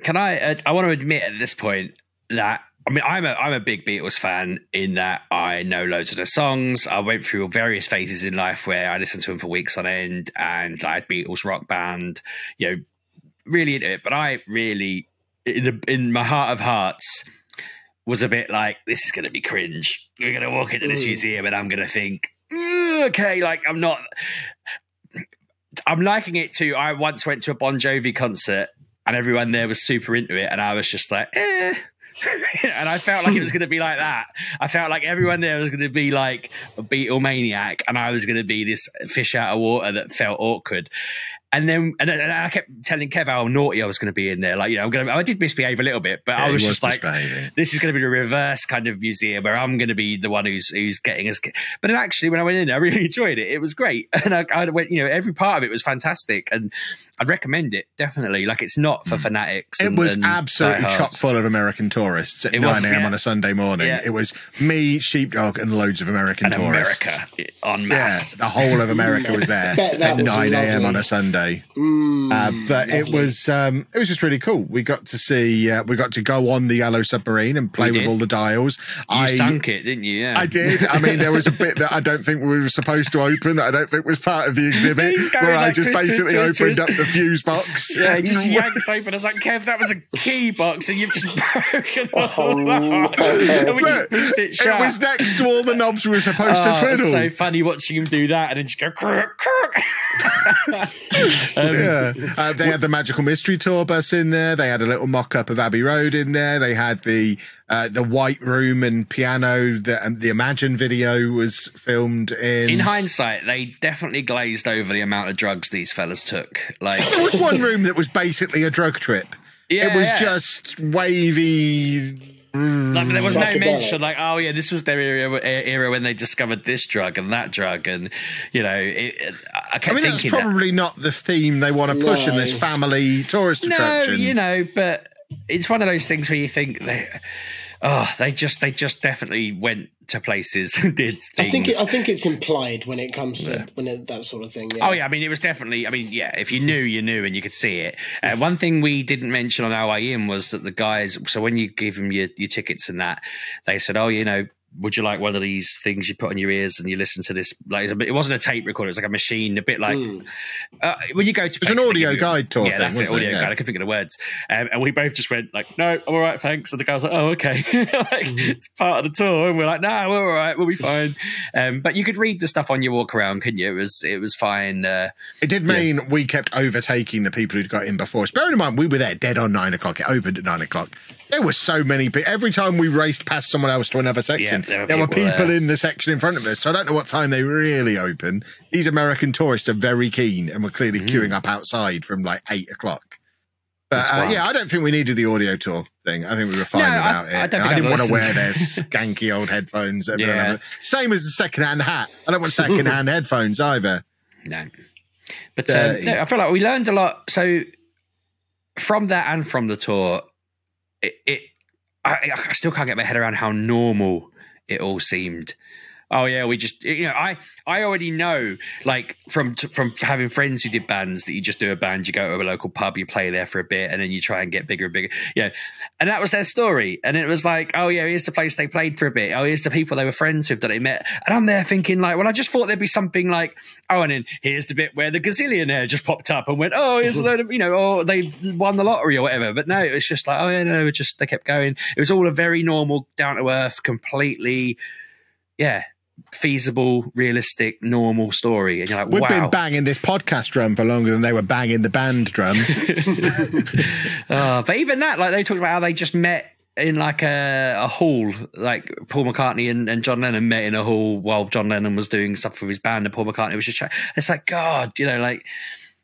Can I? Uh, I want to admit at this point that I mean I'm a I'm a big Beatles fan in that I know loads of the songs. I went through various phases in life where I listened to them for weeks on end, and I had Beatles rock band, you know, really into it. But I really, in the, in my heart of hearts, was a bit like this is going to be cringe. We're going to walk into this Mm. museum, and I'm going to think, "Mm, okay, like I'm not. I'm liking it too. I once went to a Bon Jovi concert and everyone there was super into it, and I was just like, eh. [laughs] and I felt like it was going to be like that. I felt like everyone there was going to be like a Beatle maniac, and I was going to be this fish out of water that felt awkward. And then, and, and I kept telling Kev how naughty I was going to be in there. Like, you know, I'm going to, I did misbehave a little bit, but I Yeah, was just like, misbehaving. this is going to be the reverse kind of museum where I'm going to be the one who's who's getting us. But then actually, when I went in, I really [laughs] enjoyed it. It was great, and I, I went, you know, every part of it was fantastic, and I'd recommend it definitely. Like it's not for mm. fanatics. It and- was and absolutely chock full of American tourists at It 9 was, a.m. yeah. on a Sunday morning. Yeah. It was me, Sheepdog, and loads of American and tourists. America en Yeah, the whole of America was there [laughs] at 9 a.m. on a Sunday. Mm, Uh, but it was um, it was just really cool. We got to see uh, we got to go on the yellow submarine and play with all the dials. You I sunk it, didn't you? Yeah. I did. I mean, there was a bit that I don't think we were supposed to open that I don't think was part of the exhibit, He's going where I just twist, twist, basically twist, opened twist. up the fuse box. [laughs] Yeah, he just [laughs] yanks open. I was like, Kev, that was a key box, and you've just [laughs] broken the Oh, lock. and we just pushed it shut. It was next to all the knobs we were supposed Oh, to twiddle. it's so funny watching him do that and then just go crook, crook. [laughs] um, yeah, uh, they had the Magical Mystery Tour bus in there. They had a little mock-up of Abbey Road in there. They had the uh, the White Room and piano. The and the Imagine video was filmed in. In hindsight, they definitely glazed over the amount of drugs these fellas took. Like, there was one room that was basically a drug trip. yeah, it was yeah. just wavy. Like, mm. there was no mention, like, oh yeah, this was their era, era when they discovered this drug and that drug, and you know, it, it- I kept I mean, that's thinking that. probably not the theme they want to push in this family tourist No, attraction. you know, but it's one of those things where you think they, oh, they just they just definitely went to places [laughs] and did things. I think it, I think it's implied when it comes to when it, that sort of thing. Yeah. Oh yeah, I mean it was definitely. I mean, yeah, if you knew, you knew, and you could see it. Uh, one thing we didn't mention on our way in was that the guys. So when you give them your, your tickets and that, they said, "Oh, you know, would you like one of these things you put on your ears and you listen to this?" Like it wasn't a tape recorder; it was like a machine, a bit like Mm. uh, when you go to It's an audio you- guide tour Yeah, thing, that's it. wasn't it? Audio Yeah. guide. I can think of the words. Um, and we both just went like, "No, I'm all right, thanks." And the guy was like, "Oh, okay." [laughs] like it's part of the tour, and we're like, "No, we're all right. We'll be fine." Um, but you could read the stuff on your walk around, couldn't you? It was it was fine. Uh, It did mean we kept overtaking the people who'd got in before us. Bearing in mind, we were there dead on nine o'clock. It opened at nine o'clock. There were so many people. Every time we raced past someone else to another section, Yeah, there were there were people people there. in the section in front of us. So I don't know what time they really open. These American tourists are very keen and were clearly queuing up outside from like eight o'clock. But Mm. Uh, yeah, I don't think we needed the audio tour thing. I think we were fine No, I- without it. I don't think didn't want to wear their [laughs] skanky old headphones. Yeah. Same as the second-hand hat. I don't want [laughs] second-hand headphones either. No. But um, Dirty. no, I feel like we learned a lot. So from that and from the tour, it, it I, I still can't get my head around how normal it all seemed. Oh yeah, we just you know I I already know like from from having friends who did bands that you just do a band, you go to a local pub, you play there for a bit, and then you try and get bigger and bigger. Yeah, and that was their story. And it was like, oh yeah, here's the place they played for a bit. Oh, here's the people they were friends with that they met. And I'm there thinking like, well, I just thought there'd be something like, oh, and then here's the bit where the gazillionaire just popped up and went, oh, here's a load of you know, or they won the lottery or whatever. But no, it was just like, oh yeah, no, it just they kept going. It was all a very normal, down to earth, completely, yeah. Feasible, realistic, normal story. And you're like, We've wow. been banging this podcast drum for longer than they were banging the band drum. [laughs] Uh, but even that, like they talked about how they just met in like a, a hall, like Paul McCartney and, and John Lennon met in a hall while John Lennon was doing stuff with his band and Paul McCartney was just chatting. It's like, God, you know, like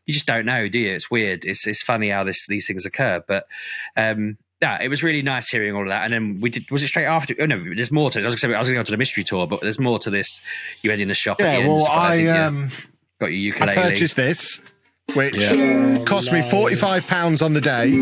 you just don't know, do you? It's weird. It's it's funny how this these things occur. But um yeah, it was really nice hearing all of that. And then we did was it straight after oh no, there's more to it. I was gonna say I was gonna go to the mystery tour, but there's more to this. You went in the shop at the yeah, end. well, stuff I didn't you? um, got your I purchased this, which Yeah. cost me no. forty five pounds on the day,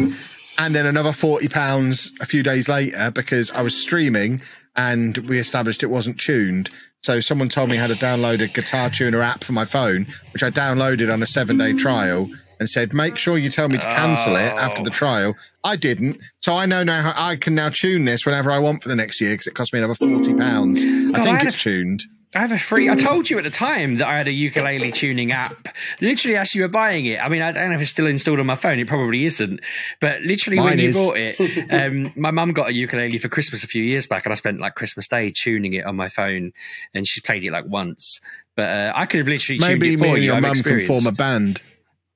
and then another forty pounds a few days later because I was streaming and we established it wasn't tuned. So someone told me how to download a guitar tuner app for my phone, which I downloaded on a seven day trial. And said, make sure you tell me to cancel it after the Oh. trial. I didn't, so I know now how I can now tune this whenever I want for the next year because it cost me another forty pounds. I God, I think it's a- tuned. I have a free. I told you at the time that I had a ukulele tuning app. Literally, as you were buying it, I mean, I don't know if it's still installed on my phone. It probably isn't. But literally, when Mine you is. bought it, [laughs] um, my mum got a ukulele for Christmas a few years back, and I spent like Christmas Day tuning it on my phone, and she's played it like once. But uh, I could have literally tuned Maybe it me and you. your I've mum can form a band.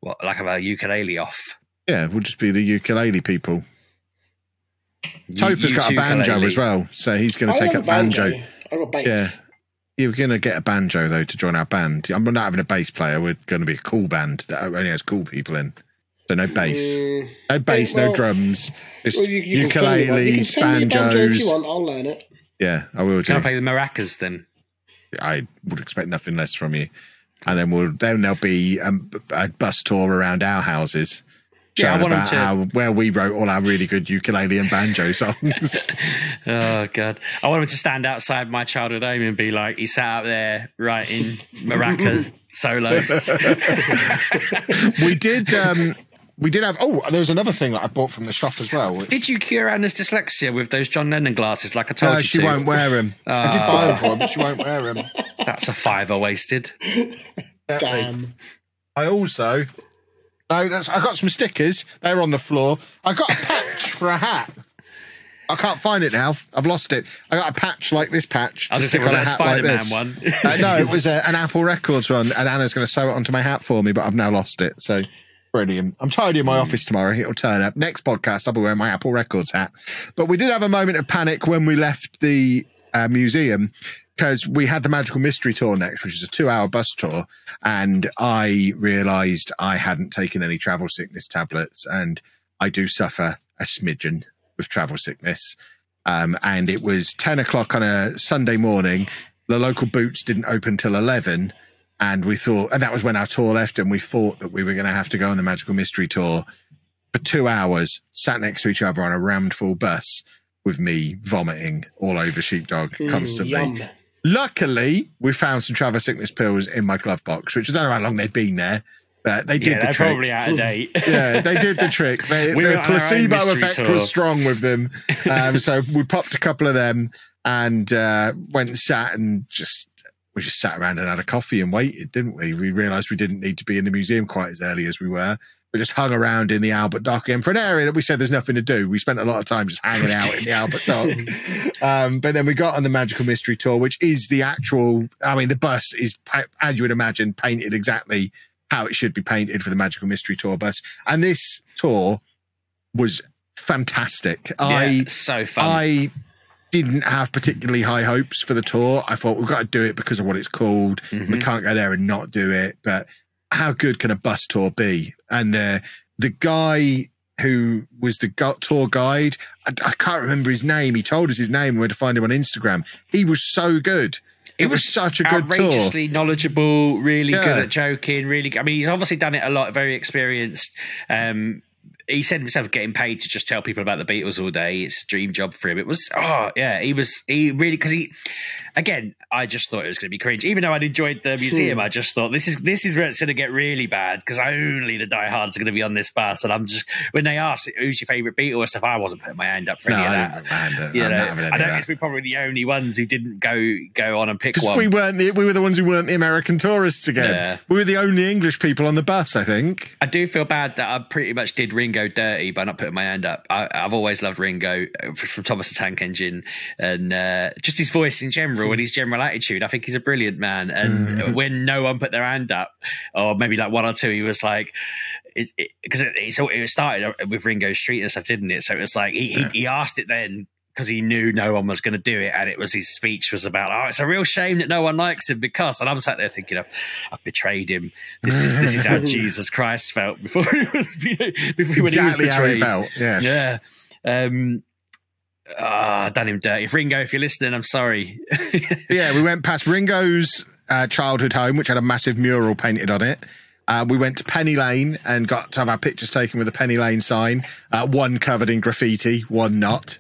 What, like a ukulele off. Yeah, we'll just be the ukulele people. You- Topher's you got a banjo ukulele. as well, so he's going to take up banjo. banjo. I got bass. Yeah. You're going to get a banjo though to join our band. I'm not having a bass player. We're going to be a cool band that only has cool people in. So no bass, Mm, no bass, no well- drums, just well, you, you can send me one. You can ukuleles, send me banjo if banjos. you want. I'll learn it. Yeah, I will Can do. I play the maracas then? I would expect nothing less from you. And then we'll then there'll be um, a bus tour around our houses. Yeah, I showing want 'em about to- how where we wrote all our really good ukulele and banjo [laughs] songs. [laughs] Oh god, I want him to stand outside my childhood home and be like, he sat out there writing [laughs] maraca solos. we did um we did have oh there was another thing that I bought from the shop as well. Did you cure Anna's dyslexia with those John Lennon glasses like I told No, you she to? won't wear them. I did buy them for her, but she won't wear them. [laughs] That's a fiver wasted. Damn. I also no, that's I got some stickers. They're on the floor. I got a patch for a hat. I can't find it now. I've lost it. I got a patch like this patch. I was to going to say, stick was on a hat like Spider Man this. one? Uh, no, it was a, an Apple Records one, and Anna's going to sew it onto my hat for me, but I've now lost it. So brilliant. I'm tidying my office tomorrow. It'll turn up. Next podcast, I'll be wearing my Apple Records hat. But we did have a moment of panic when we left the uh, museum because we had the Magical Mystery Tour next, which is a two hour bus tour. And I realized I hadn't taken any travel sickness tablets, and I do suffer a smidgen with travel sickness. Um, and it was 10 o'clock on a Sunday morning. The local boots didn't open till 11. And we thought, and that was when our tour left, and we thought that we were going to have to go on the Magical Mystery Tour for two hours, sat next to each other on a rammed full bus with me vomiting all over Sheepdog Mm, constantly. yum. Luckily, we found some travel sickness pills in my glove box, which I don't know how long they'd been there, but they did yeah, the they're trick. probably out of date. [laughs] yeah, they did the trick. They, [laughs] We the on our own placebo effect tour. was strong with them. [laughs] Um, so we popped a couple of them and uh, went and sat and just we just sat around and had a coffee and waited, didn't we? We realised we didn't need to be in the museum quite as early as we were. We just hung around in the Albert Dock, and for an area that we said there's nothing to do, we spent a lot of time just hanging out in the Albert Dock. [laughs] [laughs] Um, but then we got on the Magical Mystery Tour, which is the actual. I mean, the bus is, as you would imagine, painted exactly how it should be painted for the Magical Mystery Tour bus. And this tour was fantastic. I so fun. I didn't have particularly high hopes for the tour. I thought we've got to do it because of what it's called. We Mhm. can't go there and not do it. But how good can a bus tour be? And uh, the guy who was the gu- tour guide, I, I can't remember his name. He told us his name. We had to find him on Instagram. He was so good. It, was, such a good tour. outrageously knowledgeable, really Yeah. good at joking. Really, I mean, he's obviously done it a lot. Very experienced. Um, he said himself getting paid to just tell people about the Beatles all day. It's a dream job for him. It was, oh yeah, he was. He really because he. Again, I just thought it was going to be cringe. Even though I'd enjoyed the museum, I just thought this is this is where it's going to get really bad because only the diehards are going to be on this bus. And I'm just when they asked who's your favorite Beatle and stuff, I wasn't putting my hand up for No, any of I that. didn't mind it. You know, not having any I of don't that. guess we're probably the only ones who didn't go go on and pick one. we weren't the, we were the ones who weren't the American tourists again. Yeah. We were the only English people on the bus, I think. I do feel bad that I pretty much did Ringo Ringo dirty by not putting my hand up. I, have always loved Ringo uh, from Thomas the Tank Engine and uh, just his voice in general and his general attitude. I think he's a brilliant man. And mm. when no one put their hand up, or maybe like one or two, he was like, because it, it, it, it, started with Ringo Street and stuff, didn't it? So it was like he, he, he asked it then because he knew no one was going to do it, and it was his speech was about, oh, it's a real shame that no one likes him because, and I'm sat there thinking, I've, I've betrayed him. This is this is how [laughs] Jesus Christ felt before [laughs] he was before exactly he was betrayed. How he felt. Yes. Yeah. Um, Ah, done him dirty. If Ringo, if you're listening, I'm sorry. [laughs] yeah, we went past Ringo's uh, childhood home, which had a massive mural painted on it. Uh, we went to Penny Lane and got to have our pictures taken with a Penny Lane sign. Uh, one covered in graffiti, one not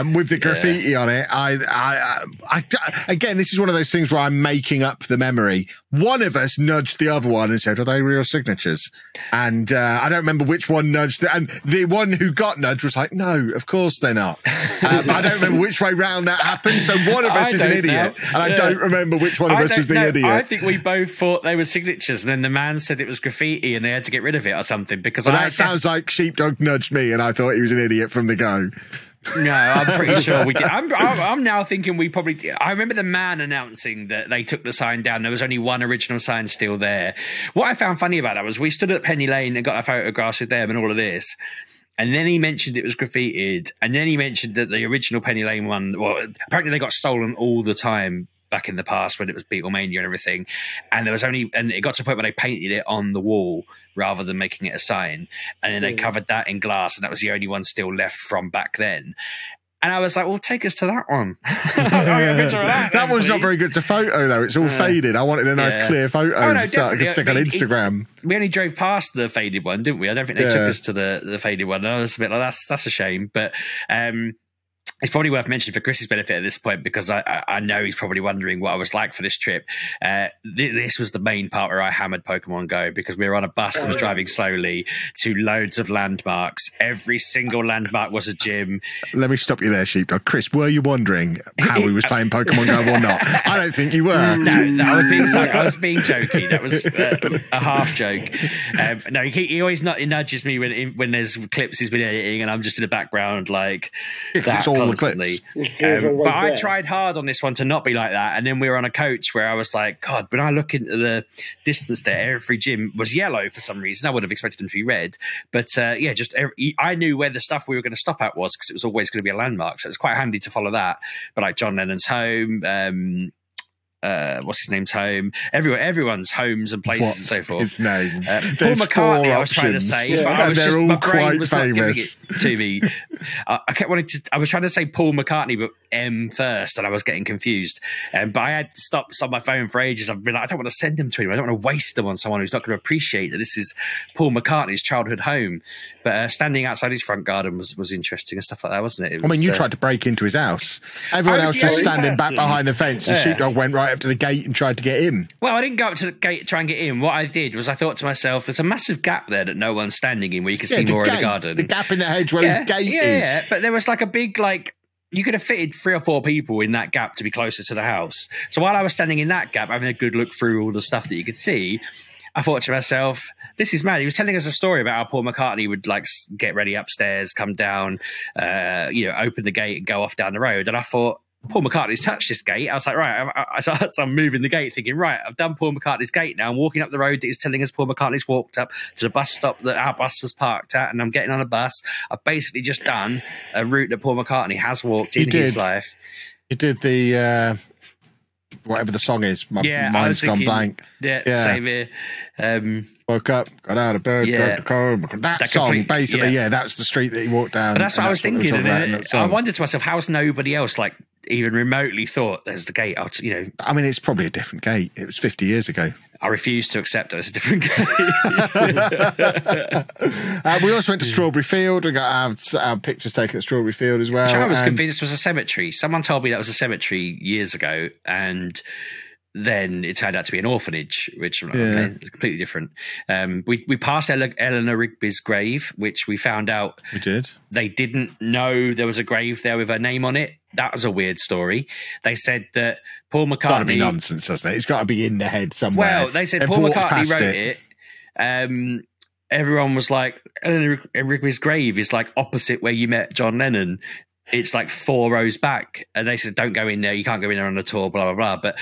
um, with the graffiti yeah. on it. I, I, I, I, again, this is one of those things where I'm making up the memory. One of us nudged the other one and said, "Are they real signatures?" And uh, I don't remember which one nudged. The, and the one who got nudged was like, "No, of course they're not." Uh, I don't remember which way round that happened. So one of [laughs] us is an idiot, know. and I yeah. don't remember which one of us is the know. idiot. I think we both thought they were signatures, and then the man said it was graffiti, and they had to get rid of it or something. Because well, that sounds like Sheepdog nudged me, and I thought he was an idiot from the go. No, I'm pretty sure we did. [laughs] I'm, I'm now thinking we probably. Did. I remember the man announcing that they took the sign down. There was only one original sign still there. What I found funny about that was we stood at Penny Lane and got our photographs with them and all of this. And then he mentioned it was graffitied. And then he mentioned that the original Penny Lane one, well, apparently they got stolen all the time back in the past when it was Beatlemania and everything. And there was only, and it got to the point where they painted it on the wall rather than making it a sign. And then they covered that in glass, and that was the only one still left from back then. And I was like, well, take us to that one. [laughs] that, that one's not very good to photo, though. It's all uh, faded. I wanted a nice yeah. clear photo oh, no, so I could stick on Instagram. It, we only drove past the faded one, didn't we? I don't think they yeah. took us to the, the faded one. And I was a bit like, that's that's a shame. But um, it's probably worth mentioning for Chris's benefit at this point because I, I know he's probably wondering what I was like for this trip. Uh, th- this was the main part where I hammered Pokemon Go because we were on a bus that was driving slowly to loads of landmarks. Every single landmark was a gym. Let me stop you there, Sheepdog. Chris, were you wondering how he was [laughs] playing Pokemon Go or not? I don't think you were. No, no I was being sorry, I was being jokey. That was uh, a half joke. Um, no, he, he always not, he nudges me when when there's clips he's been editing and I'm just in the background like. It's all constantly. [laughs] Um, but I tried hard on this one to not be like that. And then we were on a coach where I was like, God, when I look into the distance there, every gym was yellow for some reason. I would have expected them to be red. But uh, yeah, just every, I knew where the stuff we were going to stop at was because it was always going to be a landmark. So it's quite handy to follow that. But like John Lennon's home, um, uh, what's his name's home, everyone, everyone's homes and places what's and so forth. His name, uh, Paul McCartney. I was trying to say, yeah. but I was just my brain was famous. not giving it to me. [laughs] I, I kept wanting to. I was trying to say Paul McCartney, but M first, and I was getting confused. Um, but I had stopped on my phone for ages. I've been like, I don't want to send them to him. I don't want to waste them on someone who's not going to appreciate that this is Paul McCartney's childhood home. But uh, standing outside his front garden was, was interesting and stuff like that, wasn't it? it was, I mean, you uh, tried to break into his house. Everyone was else was standing person. back behind the fence, and yeah. Sheepdog went right up to the gate and tried to get in. Well, I didn't go up to the gate to try and get in. What I did was I thought to myself, there's a massive gap there that no one's standing in where you can yeah, see more gate, of the garden. The gap in the hedge where yeah, his gate yeah, is. Yeah, but there was like a big, like, you could have fitted three or four people in that gap to be closer to the house. So while I was standing in that gap, having a good look through all the stuff that you could see, I thought to myself, this is mad. He was telling us a story about how Paul McCartney would like get ready upstairs, come down, uh, you know, open the gate and go off down the road. And I thought, Paul McCartney's touched this gate. I was like, right. I, I, [laughs] so, I'm moving the gate, thinking, right, I've done Paul McCartney's gate now. I'm walking up the road that he's telling us Paul McCartney's walked up to the bus stop that our bus was parked at, and I'm getting on a bus. I've basically just done a route that Paul McCartney has walked in his life. You did the uh, whatever the song is. My yeah, mind's thinking, gone blank. Yeah, yeah. same here. Um, Woke up, got out of bed, yeah. car. That, that song, complete, basically, yeah. yeah. that's the street that he walked down. But that's what I was thinking. It, I wondered to myself, how's nobody else like even remotely thought there's the gate? Out, you know, I mean, it's probably a different gate. It was 50 years ago. I refuse to accept it as a different gate. [laughs] uh, we also went to Strawberry Field. We got our, our pictures taken at Strawberry Field as well. Which I was and... convinced was a cemetery. Someone told me that was a cemetery years ago, and then it turned out to be an orphanage, which like, yeah. okay, completely different. Um, we we passed Ele- Eleanor Rigby's grave, which we found out we did. They didn't know there was a grave there with her name on it. That was a weird story. They said that Paul McCartney. Got to be nonsense, doesn't it? It's got to be in the head somewhere. Well, they said They've Paul McCartney wrote it. it um, everyone was like, Eleanor Rigby's grave is like opposite where you met John Lennon. It's like four rows back, and they said, "Don't go in there. You can't go in there on the tour." Blah blah blah. But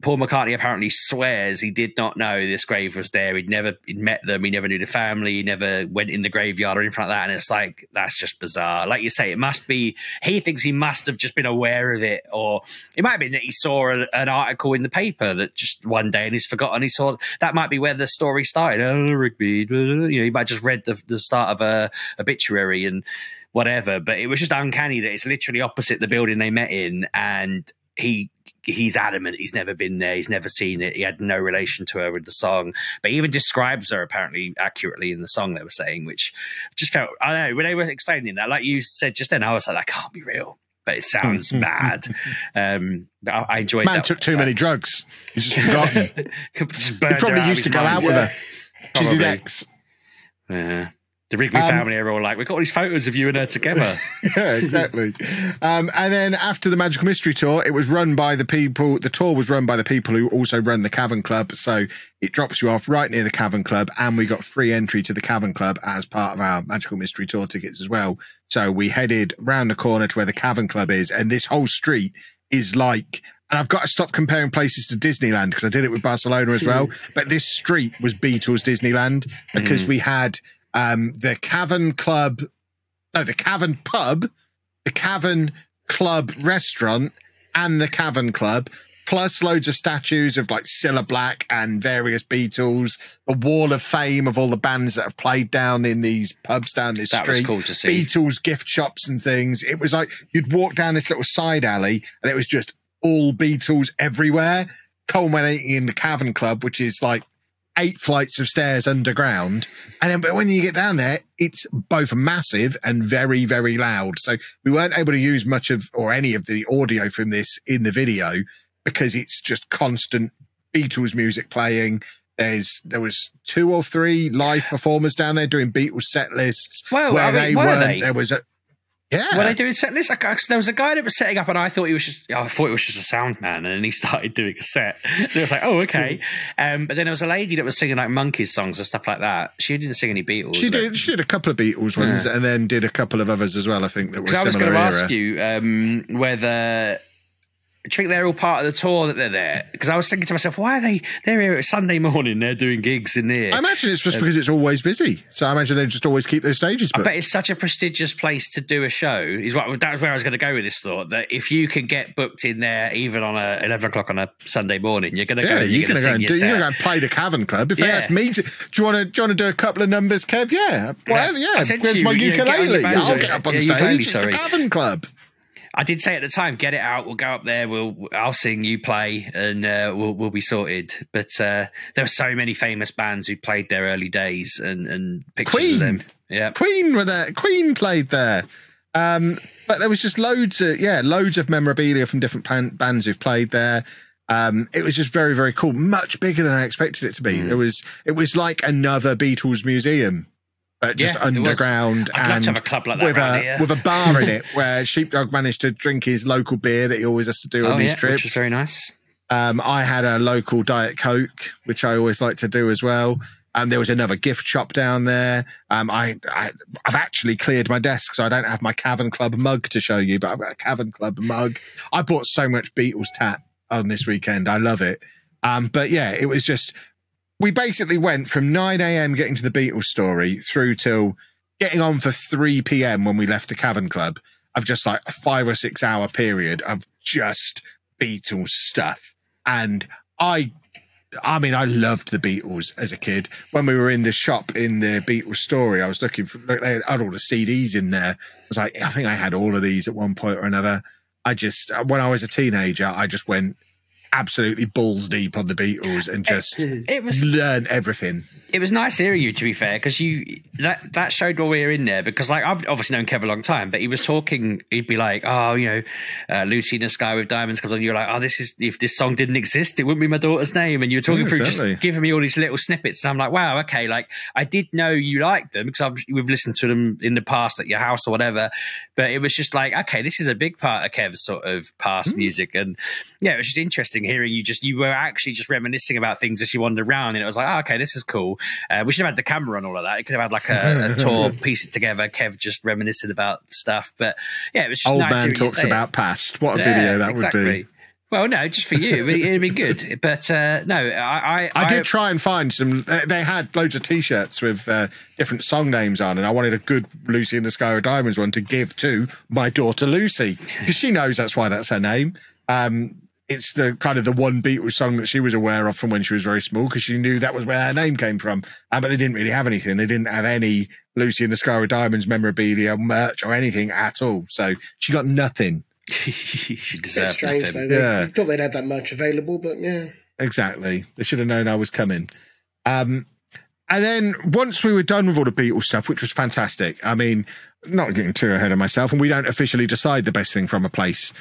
Paul McCartney apparently swears he did not know this grave was there. He'd never he'd met them. He never knew the family. He never went in the graveyard or anything like that. And it's like that's just bizarre. Like you say, it must be. He thinks he must have just been aware of it, or it might have been that he saw a, an article in the paper that just one day and he's forgotten. He saw that might be where the story started. Oh, Rigby, you know, he might just read the, the start of a obituary and whatever. But it was just uncanny that it's literally opposite the building they met in, and he he's adamant he's never been there, he's never seen it, he had no relation to her with the song, but he even describes her apparently accurately in the song they were saying, which just felt I don't know when they were explaining that, like you said just then, I was like, that can't be real. But it sounds [laughs] mad. Um, I, I enjoyed. Man took too many drugs. He's just forgotten. [laughs] just he probably used to go mind. out with her. She's his ex. Yeah. The Rigby Um, family are all like, we've got all these photos of you and her together. [laughs] yeah, exactly. Um, and then after the Magical Mystery Tour, it was run by the people. The tour was run by the people who also run the Cavern Club. So it drops you off right near the Cavern Club, and we got free entry to the Cavern Club as part of our Magical Mystery Tour tickets as well. So we headed round the corner to where the Cavern Club is, and this whole street is like. And I've got to stop comparing places to Disneyland because I did it with Barcelona as well. [laughs] But this street was Beatles Disneyland because we had um, the Cavern Club no, the Cavern Pub, the Cavern Club restaurant, and the Cavern Club, plus loads of statues of like Cilla Black and various Beatles, the Wall of Fame of all the bands that have played down in these pubs down this That was street. cool to see. Beatles gift shops and things. It was like you'd walk down this little side alley and it was just all Beatles everywhere, culminating in the Cavern Club, which is like eight flights of stairs underground. And then, but when you get down there, it's both massive and very, very loud. So we weren't able to use much of or any of the audio from this in the video because it's just constant Beatles music playing. There's there was two or three live performers down there doing Beatles set lists Well, where I mean, they were weren't. they? There was a yeah. Were they doing set lists? I- There was a guy that was setting up, and I thought he was just. I thought it was just a sound man, and then he [laughs] started doing a set. And it was like, oh, okay. Um, but then there was a lady that was singing like Monkees songs and stuff like that. She didn't sing any Beatles. she did. She did a couple of Beatles ones, and then did a couple of others as well. I think that were I was going to ask you um, whether. Do you think they're all part of the tour that they're there? Because I was thinking to myself, why are they? They're here at Sunday morning. They're doing gigs in there. I imagine it's just um, because it's always busy. So I imagine they just always keep those stages. I bet it's such a prestigious place to do a show. Is what that was where I was going to go with this thought. That if you can get booked in there, even on a eleven o'clock on a Sunday morning, you're going to go. yeah, and you're You're going gonna go and do. You're gonna go and play the Cavern Club. If they Yeah. ask me to, do you want to? Do you want to do a couple of numbers, Kev? Yeah, whatever. Yeah, I said to you, my you know, ukulele? I'll get up on Yeah, stage. ukulele, it's the Cavern Club. I did say at the time, get it out. We'll go up there. We'll I'll sing, you play, and uh, we'll we'll be sorted. But uh, there were so many famous bands who played their early days and and pictures Queen. of them. Yeah, Queen were there. Queen played there. Um, but there was just loads of yeah, loads of memorabilia from different pan- bands who've played there. Um, it was just very very cool. Much bigger than I expected it to be. Mm. It was it was like another Beatles museum, but just Yeah, underground I'd love and to have a club like that with a here. with a bar in it [laughs] where Sheepdog managed to drink his local beer that he always has to do on oh these yeah, trips. which was very nice. Um, I had a local Diet Coke, which I always like to do as well. Um, there was another gift shop down there. Um, I, I, I've actually cleared my desk, so I don't have my Cavern Club mug to show you, but I've got a Cavern Club mug. I bought so much Beatles tat on this weekend. I love it. Um, but yeah, it was just, we basically went from 9 a.m. getting to the Beatles story through till getting on for 3 p.m. when we left the Cavern Club of just like a five or six hour period of just Beatles stuff. And I, I mean, I loved the Beatles as a kid. When we were in the shop in the Beatles story, I was looking for, they had all the CDs in there. I was like, I think I had all of these at one point or another. I just, uh, when I was a teenager, I just went absolutely balls deep on the Beatles and just [laughs] It was learned everything. it was nice hearing you to be fair because you that that showed why we were in there because like I've obviously known Kev a long time but he was talking he'd be like oh you know uh, Lucy in the Sky with Diamonds comes on you're like oh this is if this song didn't exist it wouldn't be my daughter's name and you were talking Yeah, through exactly. just giving me all these little snippets and I'm like wow okay like I did know you liked them because I've, we've listened to them in the past at your house or whatever but it was just like okay this is a big part of Kev's sort of past Hmm. music and yeah it was just interesting interesting hearing you just you were actually just reminiscing about things as you wandered around, and it was like, oh, okay, this is cool. Uh, we should have had the camera on all of that. It could have had like a, a [laughs] tour, piece it together. Kev just reminiscing about stuff, but yeah, it was just Old nice man talks it. about past. What a Yeah, video that exactly. would be. Well, no, just for you, it'd, it'd be good. [laughs] But uh, no, I, I, I did try and find some. uh, They had loads of T-shirts with uh, different song names on, and I wanted a good Lucy in the Sky with Diamonds one to give to my daughter Lucy because she knows that's why that's her name. Um, it's the kind of the one Beatles song that she was aware of from when she was very small because she knew that was where her name came from. Uh, but they didn't really have anything. They didn't have any Lucy in the Sky with Diamonds memorabilia, merch, or anything at all. So she got nothing. [laughs] she Bit deserved strange nothing. though. They Yeah. thought they'd have that much available, but yeah. Exactly. They should have known I was coming. Um, and then once we were done with all the Beatles stuff, which was fantastic. I mean, not getting too ahead of myself, and we don't officially decide the best thing from a place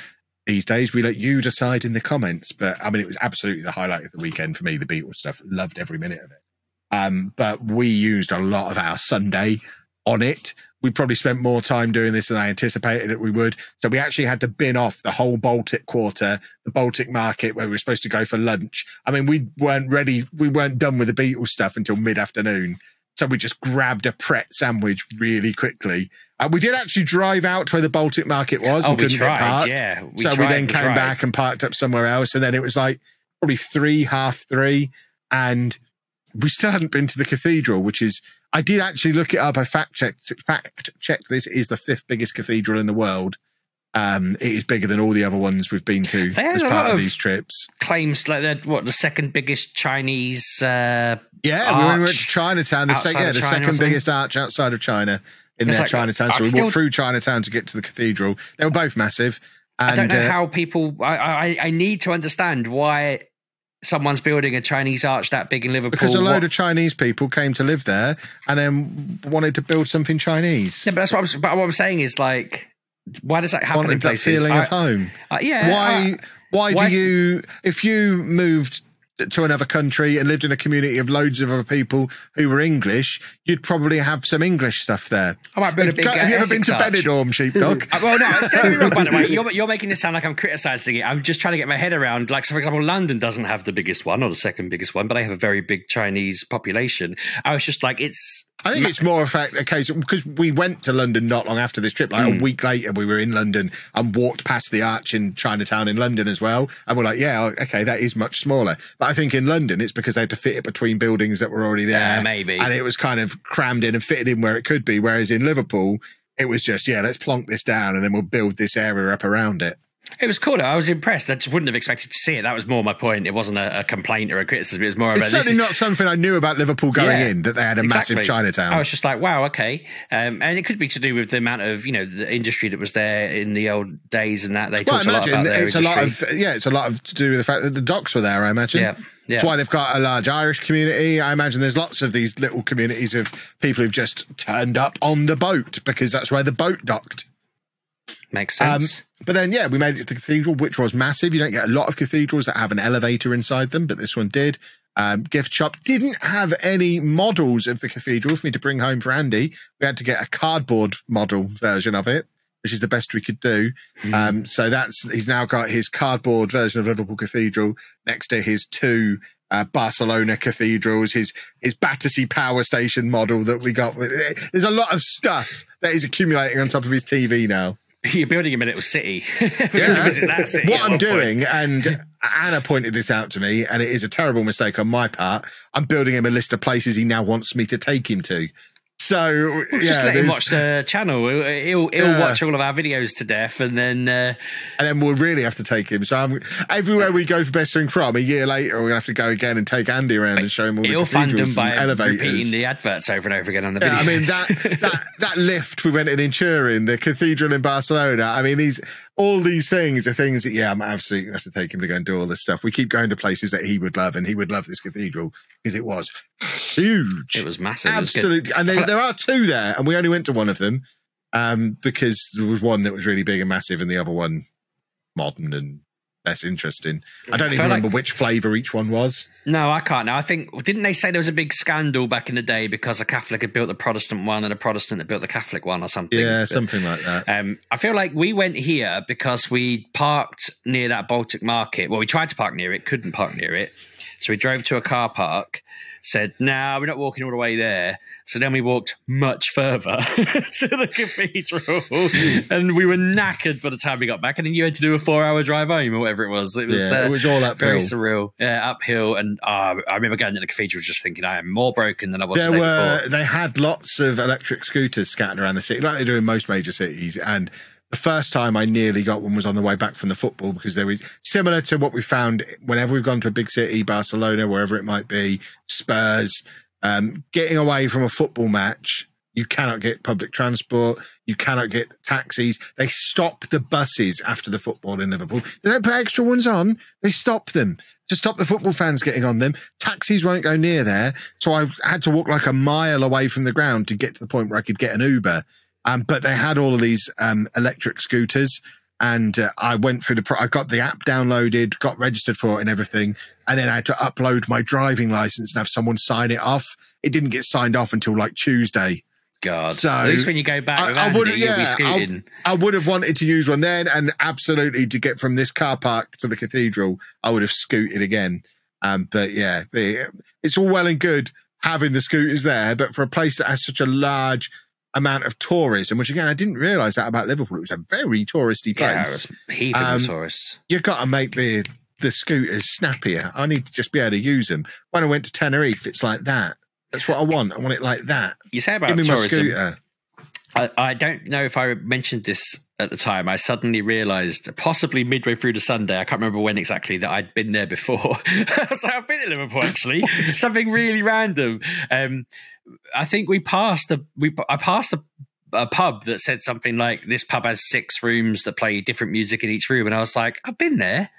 these days. We let you decide in the comments. But I mean, it was absolutely the highlight of the weekend for me. The Beatles stuff, loved every minute of it. Um, but we used a lot of our Sunday on it. We probably spent more time doing this than I anticipated that we would. So we actually had to bin off the whole Baltic quarter, the Baltic market where we were supposed to go for lunch. I mean, we weren't ready. We weren't done with the Beatles stuff until mid afternoon. So we just grabbed a Pret sandwich really quickly. Uh, we did actually drive out to where the Baltic market was Oh, and we couldn't get parked. Yeah, we so tried, we then we came tried. back and parked up somewhere else. And then it was like probably three, half three. And we still hadn't been to the cathedral, which is, I did actually look it up. I fact checked, fact checked this is the fifth biggest cathedral in the world. Um, it is bigger than all the other ones we've been to They as part of of- these trips. Claims like they're what the second biggest Chinese. Uh, Yeah, we went to Chinatown, the, sec- yeah, the China second biggest arch outside of China in It's their like- Chinatown. So we still- walked through Chinatown to get to the cathedral. They were both massive. And, I don't know uh, how people. I, I I need to understand why someone's building a Chinese arch that big in Liverpool. because a load What- of Chinese people came to live there and then wanted to build something Chinese. Yeah, but that's what I'm. But what I'm saying is like, why does that happen in wanted that feeling I- of home. uh, yeah. why? I- why why do you? If you moved to another country and lived in a community of loads of other people who were English, you'd probably have some English stuff there. I might build a Have, big. have uh, you ever been to arch. Benidorm, sheepdog? [laughs] Uh, well, no, don't wrong. By the way, [laughs] you're, you're making this sound like I'm criticizing it. I'm just trying to get my head around. Like, so for example, London doesn't have the biggest one or the second biggest one, but they have a very big Chinese population. I was just like, it's I think it's more a fact a case because we went to London not long after this trip. Like Hmm. a week later, we were in London and walked past the arch in Chinatown in London as well. And we're like, yeah, okay, that is much smaller. But I think in London, it's because they had to fit it between buildings that were already there. Yeah, maybe. And it was kind of crammed in and fitted in where it could be. Whereas in Liverpool, it was just, yeah, let's plonk this down and then we'll build this area up around it. It was cool. I was impressed. I just wouldn't have expected to see it. That was more my point. It wasn't a, a complaint or a criticism. It was more. It's this certainly is- not something I knew about Liverpool going Yeah, in that they had a exactly. massive Chinatown. I was just like, wow, okay. Um, and it could be to do with the amount of you know the industry that was there in the old days and that they well, I talked a lot about it's a lot of yeah, it's a lot of to do with the fact that the docks were there. I imagine. yeah, yeah. That's why they've got a large Irish community. I imagine there's lots of these little communities of people who've just turned up on the boat because that's where the boat docked. Makes Um, sense. But then, yeah, we made it to the cathedral, which was massive. You don't get a lot of cathedrals that have an elevator inside them, but this one did. Um, gift shop didn't have any models of the cathedral for me to bring home for Andy. We had to get a cardboard model version of it, which is the best we could do. Um, so that's he's now got his cardboard version of Liverpool Cathedral next to his two uh, Barcelona cathedrals, his his Battersea Power Station model that we got. There's a lot of stuff that is accumulating on top of his TV now. You're building him a little city. [laughs] We're going to visit that city. what I'm one point. doing, and Anna pointed this out to me, and it is a terrible mistake on my part. I'm building him a list of places he now wants me to take him to. So Well, yeah, just let him watch the channel. He'll, he'll, Yeah. watch all of our videos to death, and then uh, and then we'll really have to take him. So I'm, everywhere we go for best thing from a year later, we're gonna have to go again and take Andy around and show him all the he'll fund cathedrals them by elevators. repeating the adverts over and over again on the videos. Yeah, I mean that that that lift we went in in Turin, the cathedral in Barcelona. I mean these all these things are things that yeah, I'm absolutely gonna have to take him to go and do all this stuff. We keep going to places that he would love, and he would love this cathedral because it was huge. it was massive. It was absolutely, and I there, there are two there, and we only went to one of them um, because there was one that was really big and massive, and the other one modern and less interesting. I don't I even remember like- which flavour each one was. No, I can't now. I think didn't they say there was a big scandal back in the day because a Catholic had built the Protestant one and a Protestant had built the Catholic one or something? Yeah, But- something like that. Um, I feel like we went here because we parked near that Baltic market. Well, we tried to park near it, couldn't park near it. So we drove to a car park, said, no, we're not walking all the way there. So then we walked much further [laughs] to the cathedral [laughs] and we were knackered by the time we got back. And then you had to do a four hour drive home or whatever it was. It was, yeah, uh, it was all uphill. very surreal. Yeah, uphill. And uh, I remember going to the cathedral just thinking, I am more broken than I was there the were before. they had lots of electric scooters scattered around the city, like they do in most major cities. And the first time I nearly got one was on the way back from the football because they were similar to what we found whenever we've gone to a big city, Barcelona, wherever it might be, Spurs. Um, getting away from a football match, you cannot get public transport, you cannot get taxis. They stop the buses after the football in Liverpool. They don't put extra ones on, they stop them to stop the football fans getting on them. Taxis won't go near there. So I had to walk like a mile away from the ground to get to the point where I could get an Uber. Um, but they had all of these um, electric scooters. And uh, I went through the, pro- I got the app downloaded, got registered for it and everything. And then I had to upload my driving license and have someone sign it off. It didn't get signed off until like Tuesday. God. So, At least when you go back I- I Andy, wouldn't- be yeah, scooting. I would have wanted to use one then, and absolutely to get from this car park to the cathedral, I would have scooted again. Um, but yeah, the, it's all well and good having the scooters there, but for a place that has such a large amount of tourism, which again I didn't realise that about Liverpool, it was a very touristy place. Yeah, it was heaving Um, tourists. You've got to make the the scooters snappier. I need to just be able to use them. When I went to Tenerife, it's like that. That's what I want. I want it like that. You say about Give me my tourism. scooter. I, I don't know if I mentioned this at the time. I suddenly realised, possibly midway through the Sunday, I can't remember when exactly, that I'd been there before. [laughs] so I've been to Liverpool actually. [laughs] Something really random. Um, I think we passed a we I passed a, a pub that said something like, "This pub has six rooms that play different music in each room," and I was like, "I've been there."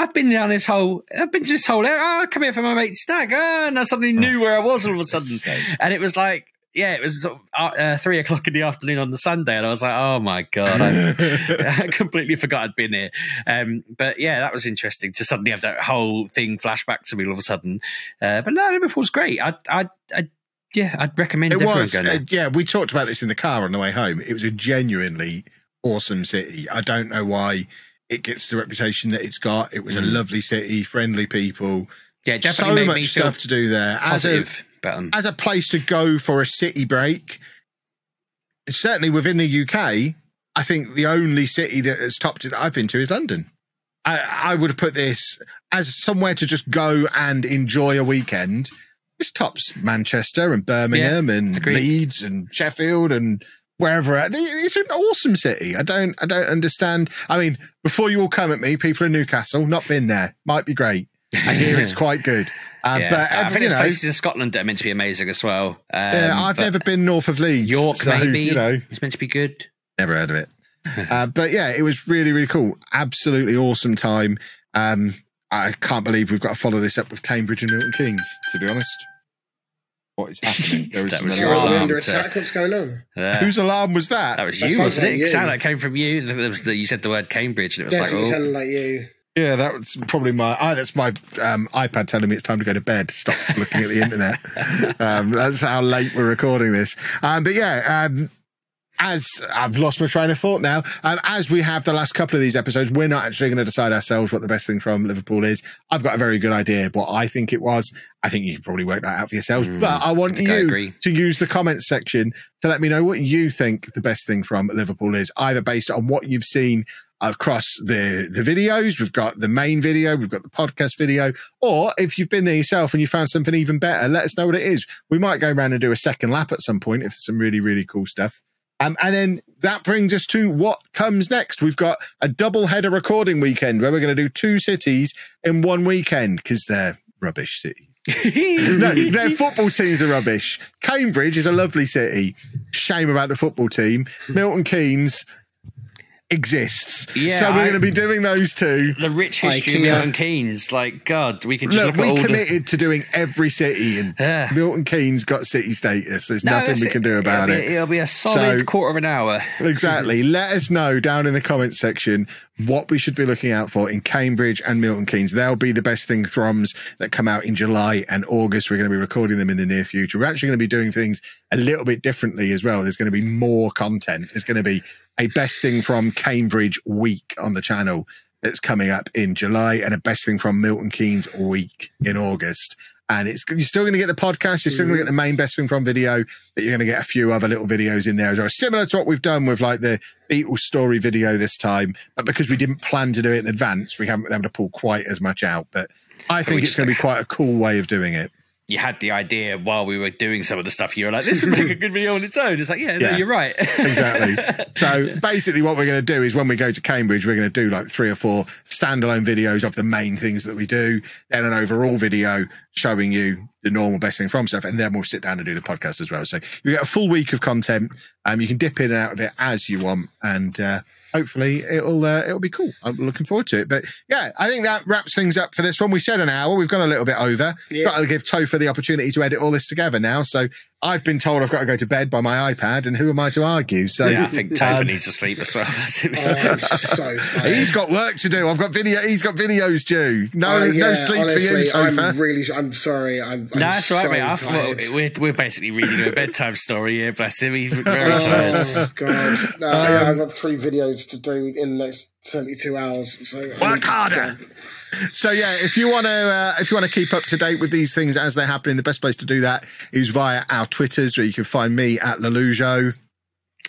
I've been down this whole. I've been to this whole. Oh, I come here for my mate's stag. Oh, and I suddenly knew where I was all of a sudden and it was like yeah it was sort of, uh, uh, three o'clock in the afternoon on the sunday and i was like oh my god [laughs] [laughs] I, completely forgot i'd been here um, but yeah that was interesting to suddenly have that whole thing flash back to me all of a sudden uh, but no liverpool's great i i, I yeah i'd recommend It everyone was, uh, yeah. We talked about this in the car on the way home. It was a genuinely awesome city. I don't know why it gets the reputation that it's got. It was a Mm. lovely city, friendly people, yeah definitely so much stuff to do there. As a as a place to go for a city break, certainly within the UK, I think the only city that has topped it that I've been to is London. I, I would put this as somewhere to just go and enjoy a weekend. This tops Manchester and Birmingham and agreed. Leeds and Sheffield and wherever. It's an awesome city. I don't I don't understand. I mean, before you all come at me, people in Newcastle, not been there, might be great. I hear it's [laughs] quite good. Uh, yeah. but I think you there's know, places in Scotland that are meant to be amazing as well. Um, yeah, I've never been north of Leeds. York, so, maybe. You know, It's meant to be good. never heard of it. [laughs] uh, but yeah, it was really, really cool. Absolutely awesome time. Um, I can't believe we've got to follow this up with Cambridge and Milton Keynes, to be honest. What is happening? [laughs] There is That was You're your alarm. alarm. under attack. What's going on? Yeah. Whose alarm was that? That was That you, sounds wasn't it? you. It sounded like it came from you. Was the, you said the word Cambridge, and it was Definitely like, oh, sounded like you. Yeah, that was probably my. Ah, that's my um, iPad telling me it's time to go to bed. Stop [laughs] looking at the internet. Um, that's how late we're recording this. Um, but yeah, um, as I've lost my train of thought now, um, as we have the last couple of these episodes, we're not actually going to decide ourselves what the best thing from Liverpool is. I've got a very good idea of what I think it was. I think you can probably work that out for yourselves. Mm, but I want I think I you to use the comments section to let me know what you think the best thing from Liverpool is, either based on what you've seen across the the videos. We've got the main video, we've got the podcast video, or if you've been there yourself and you found something even better, let us know what it is. We might go around and do a second lap at some point if there's some really really cool stuff. Um, and then that brings us to what comes next. We've got a double header recording weekend where we're going to do two cities in one weekend because they're rubbish cities. [laughs] no, their football teams are rubbish. Cambridge is a lovely city. Shame about the football team. Milton Keynes exists. Yeah, so we're I- going to be doing those two. the rich history of Milton Keynes. Like, God, we can just Look, look, we at all committed to doing every city, and [sighs] Yeah. Milton Keynes got city status. There's. No, nothing we can do about it'll it. Be, it'll be a solid So- quarter of an hour. Exactly. Let us know down in the comments section what we should be looking out for in Cambridge and Milton Keynes. They'll be the best thing throms that come out in July and August. We're going to be recording them in the near future. We're actually going to be doing things a little bit differently as well. There's going to be more content. There's going to be a best thing from Cambridge week on the channel that's coming up in July and a best thing from Milton Keynes week in August. And it's you're still going to get the podcast. You're still going to get the main best thing from video, but you're going to get a few other little videos in there as well, similar to what we've done with like the Beatles story video this time. But because we didn't plan to do it in advance, we haven't been able to pull quite as much out. But I think it's going to be quite a cool way of doing it you had the idea while we were doing some of the stuff. You were like, "This would make a good video on its own." It's like, yeah, yeah. no, you're right. [laughs] exactly. So [laughs] basically, what we're going to do is when we go to Cambridge, we're going to do like three or four standalone videos of the main things that we do, then an overall video showing you the normal best thing from stuff, and then we'll sit down and do the podcast as well. So you get a full week of content. Um, you can dip in and out of it as you want, and uh, hopefully it'll uh, it'll be cool. I'm looking forward to it. But yeah, I think that wraps things up for this one. We said an hour. We've gone a little bit over. Yeah. Got to give Topher the opportunity to edit all this together now. So I've been told I've got to go to bed by my iPad, and who am I to argue? So yeah, I think Topher um, needs to sleep as well. [laughs] oh, so [laughs] he's got work to do. I've got video. He's got videos due. No, uh, yeah, no sleep honestly, for you, Topher. I'm really. I'm sorry. I'm. I'm no, that's right, mate. Well, we're we're basically reading a bedtime story here. Bless him. He's very oh, tired. Oh God. No, um, yeah, I've got three videos to do in the next seventy-two hours. So work harder. So yeah, if you want to uh, if you want to keep up to date with these things as they're happening, the best place to do that is via our Twitters, where you can find me at Lollujo.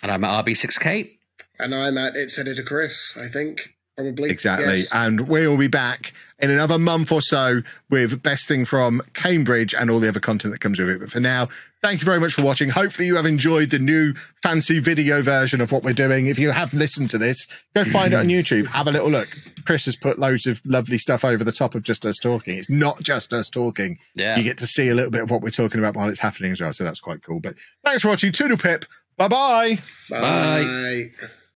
And I'm at RB6K. And I'm at It's Editor Chris, I think. Probably. Exactly. Yes. And we will be back in another month or so with best thing from Cambridge and all the other content that comes with it. But for now, thank you very much for watching. Hopefully you have enjoyed the new fancy video version of what we're doing. If you have listened to this, go find it on [laughs] YouTube. Have a little look. Chris has put loads of lovely stuff over the top of just us talking. It's not just us talking. Yeah. You get to see a little bit of what we're talking about while it's happening as well. So that's quite cool. But thanks for watching. Toodle pip. Bye-bye. Bye. Bye.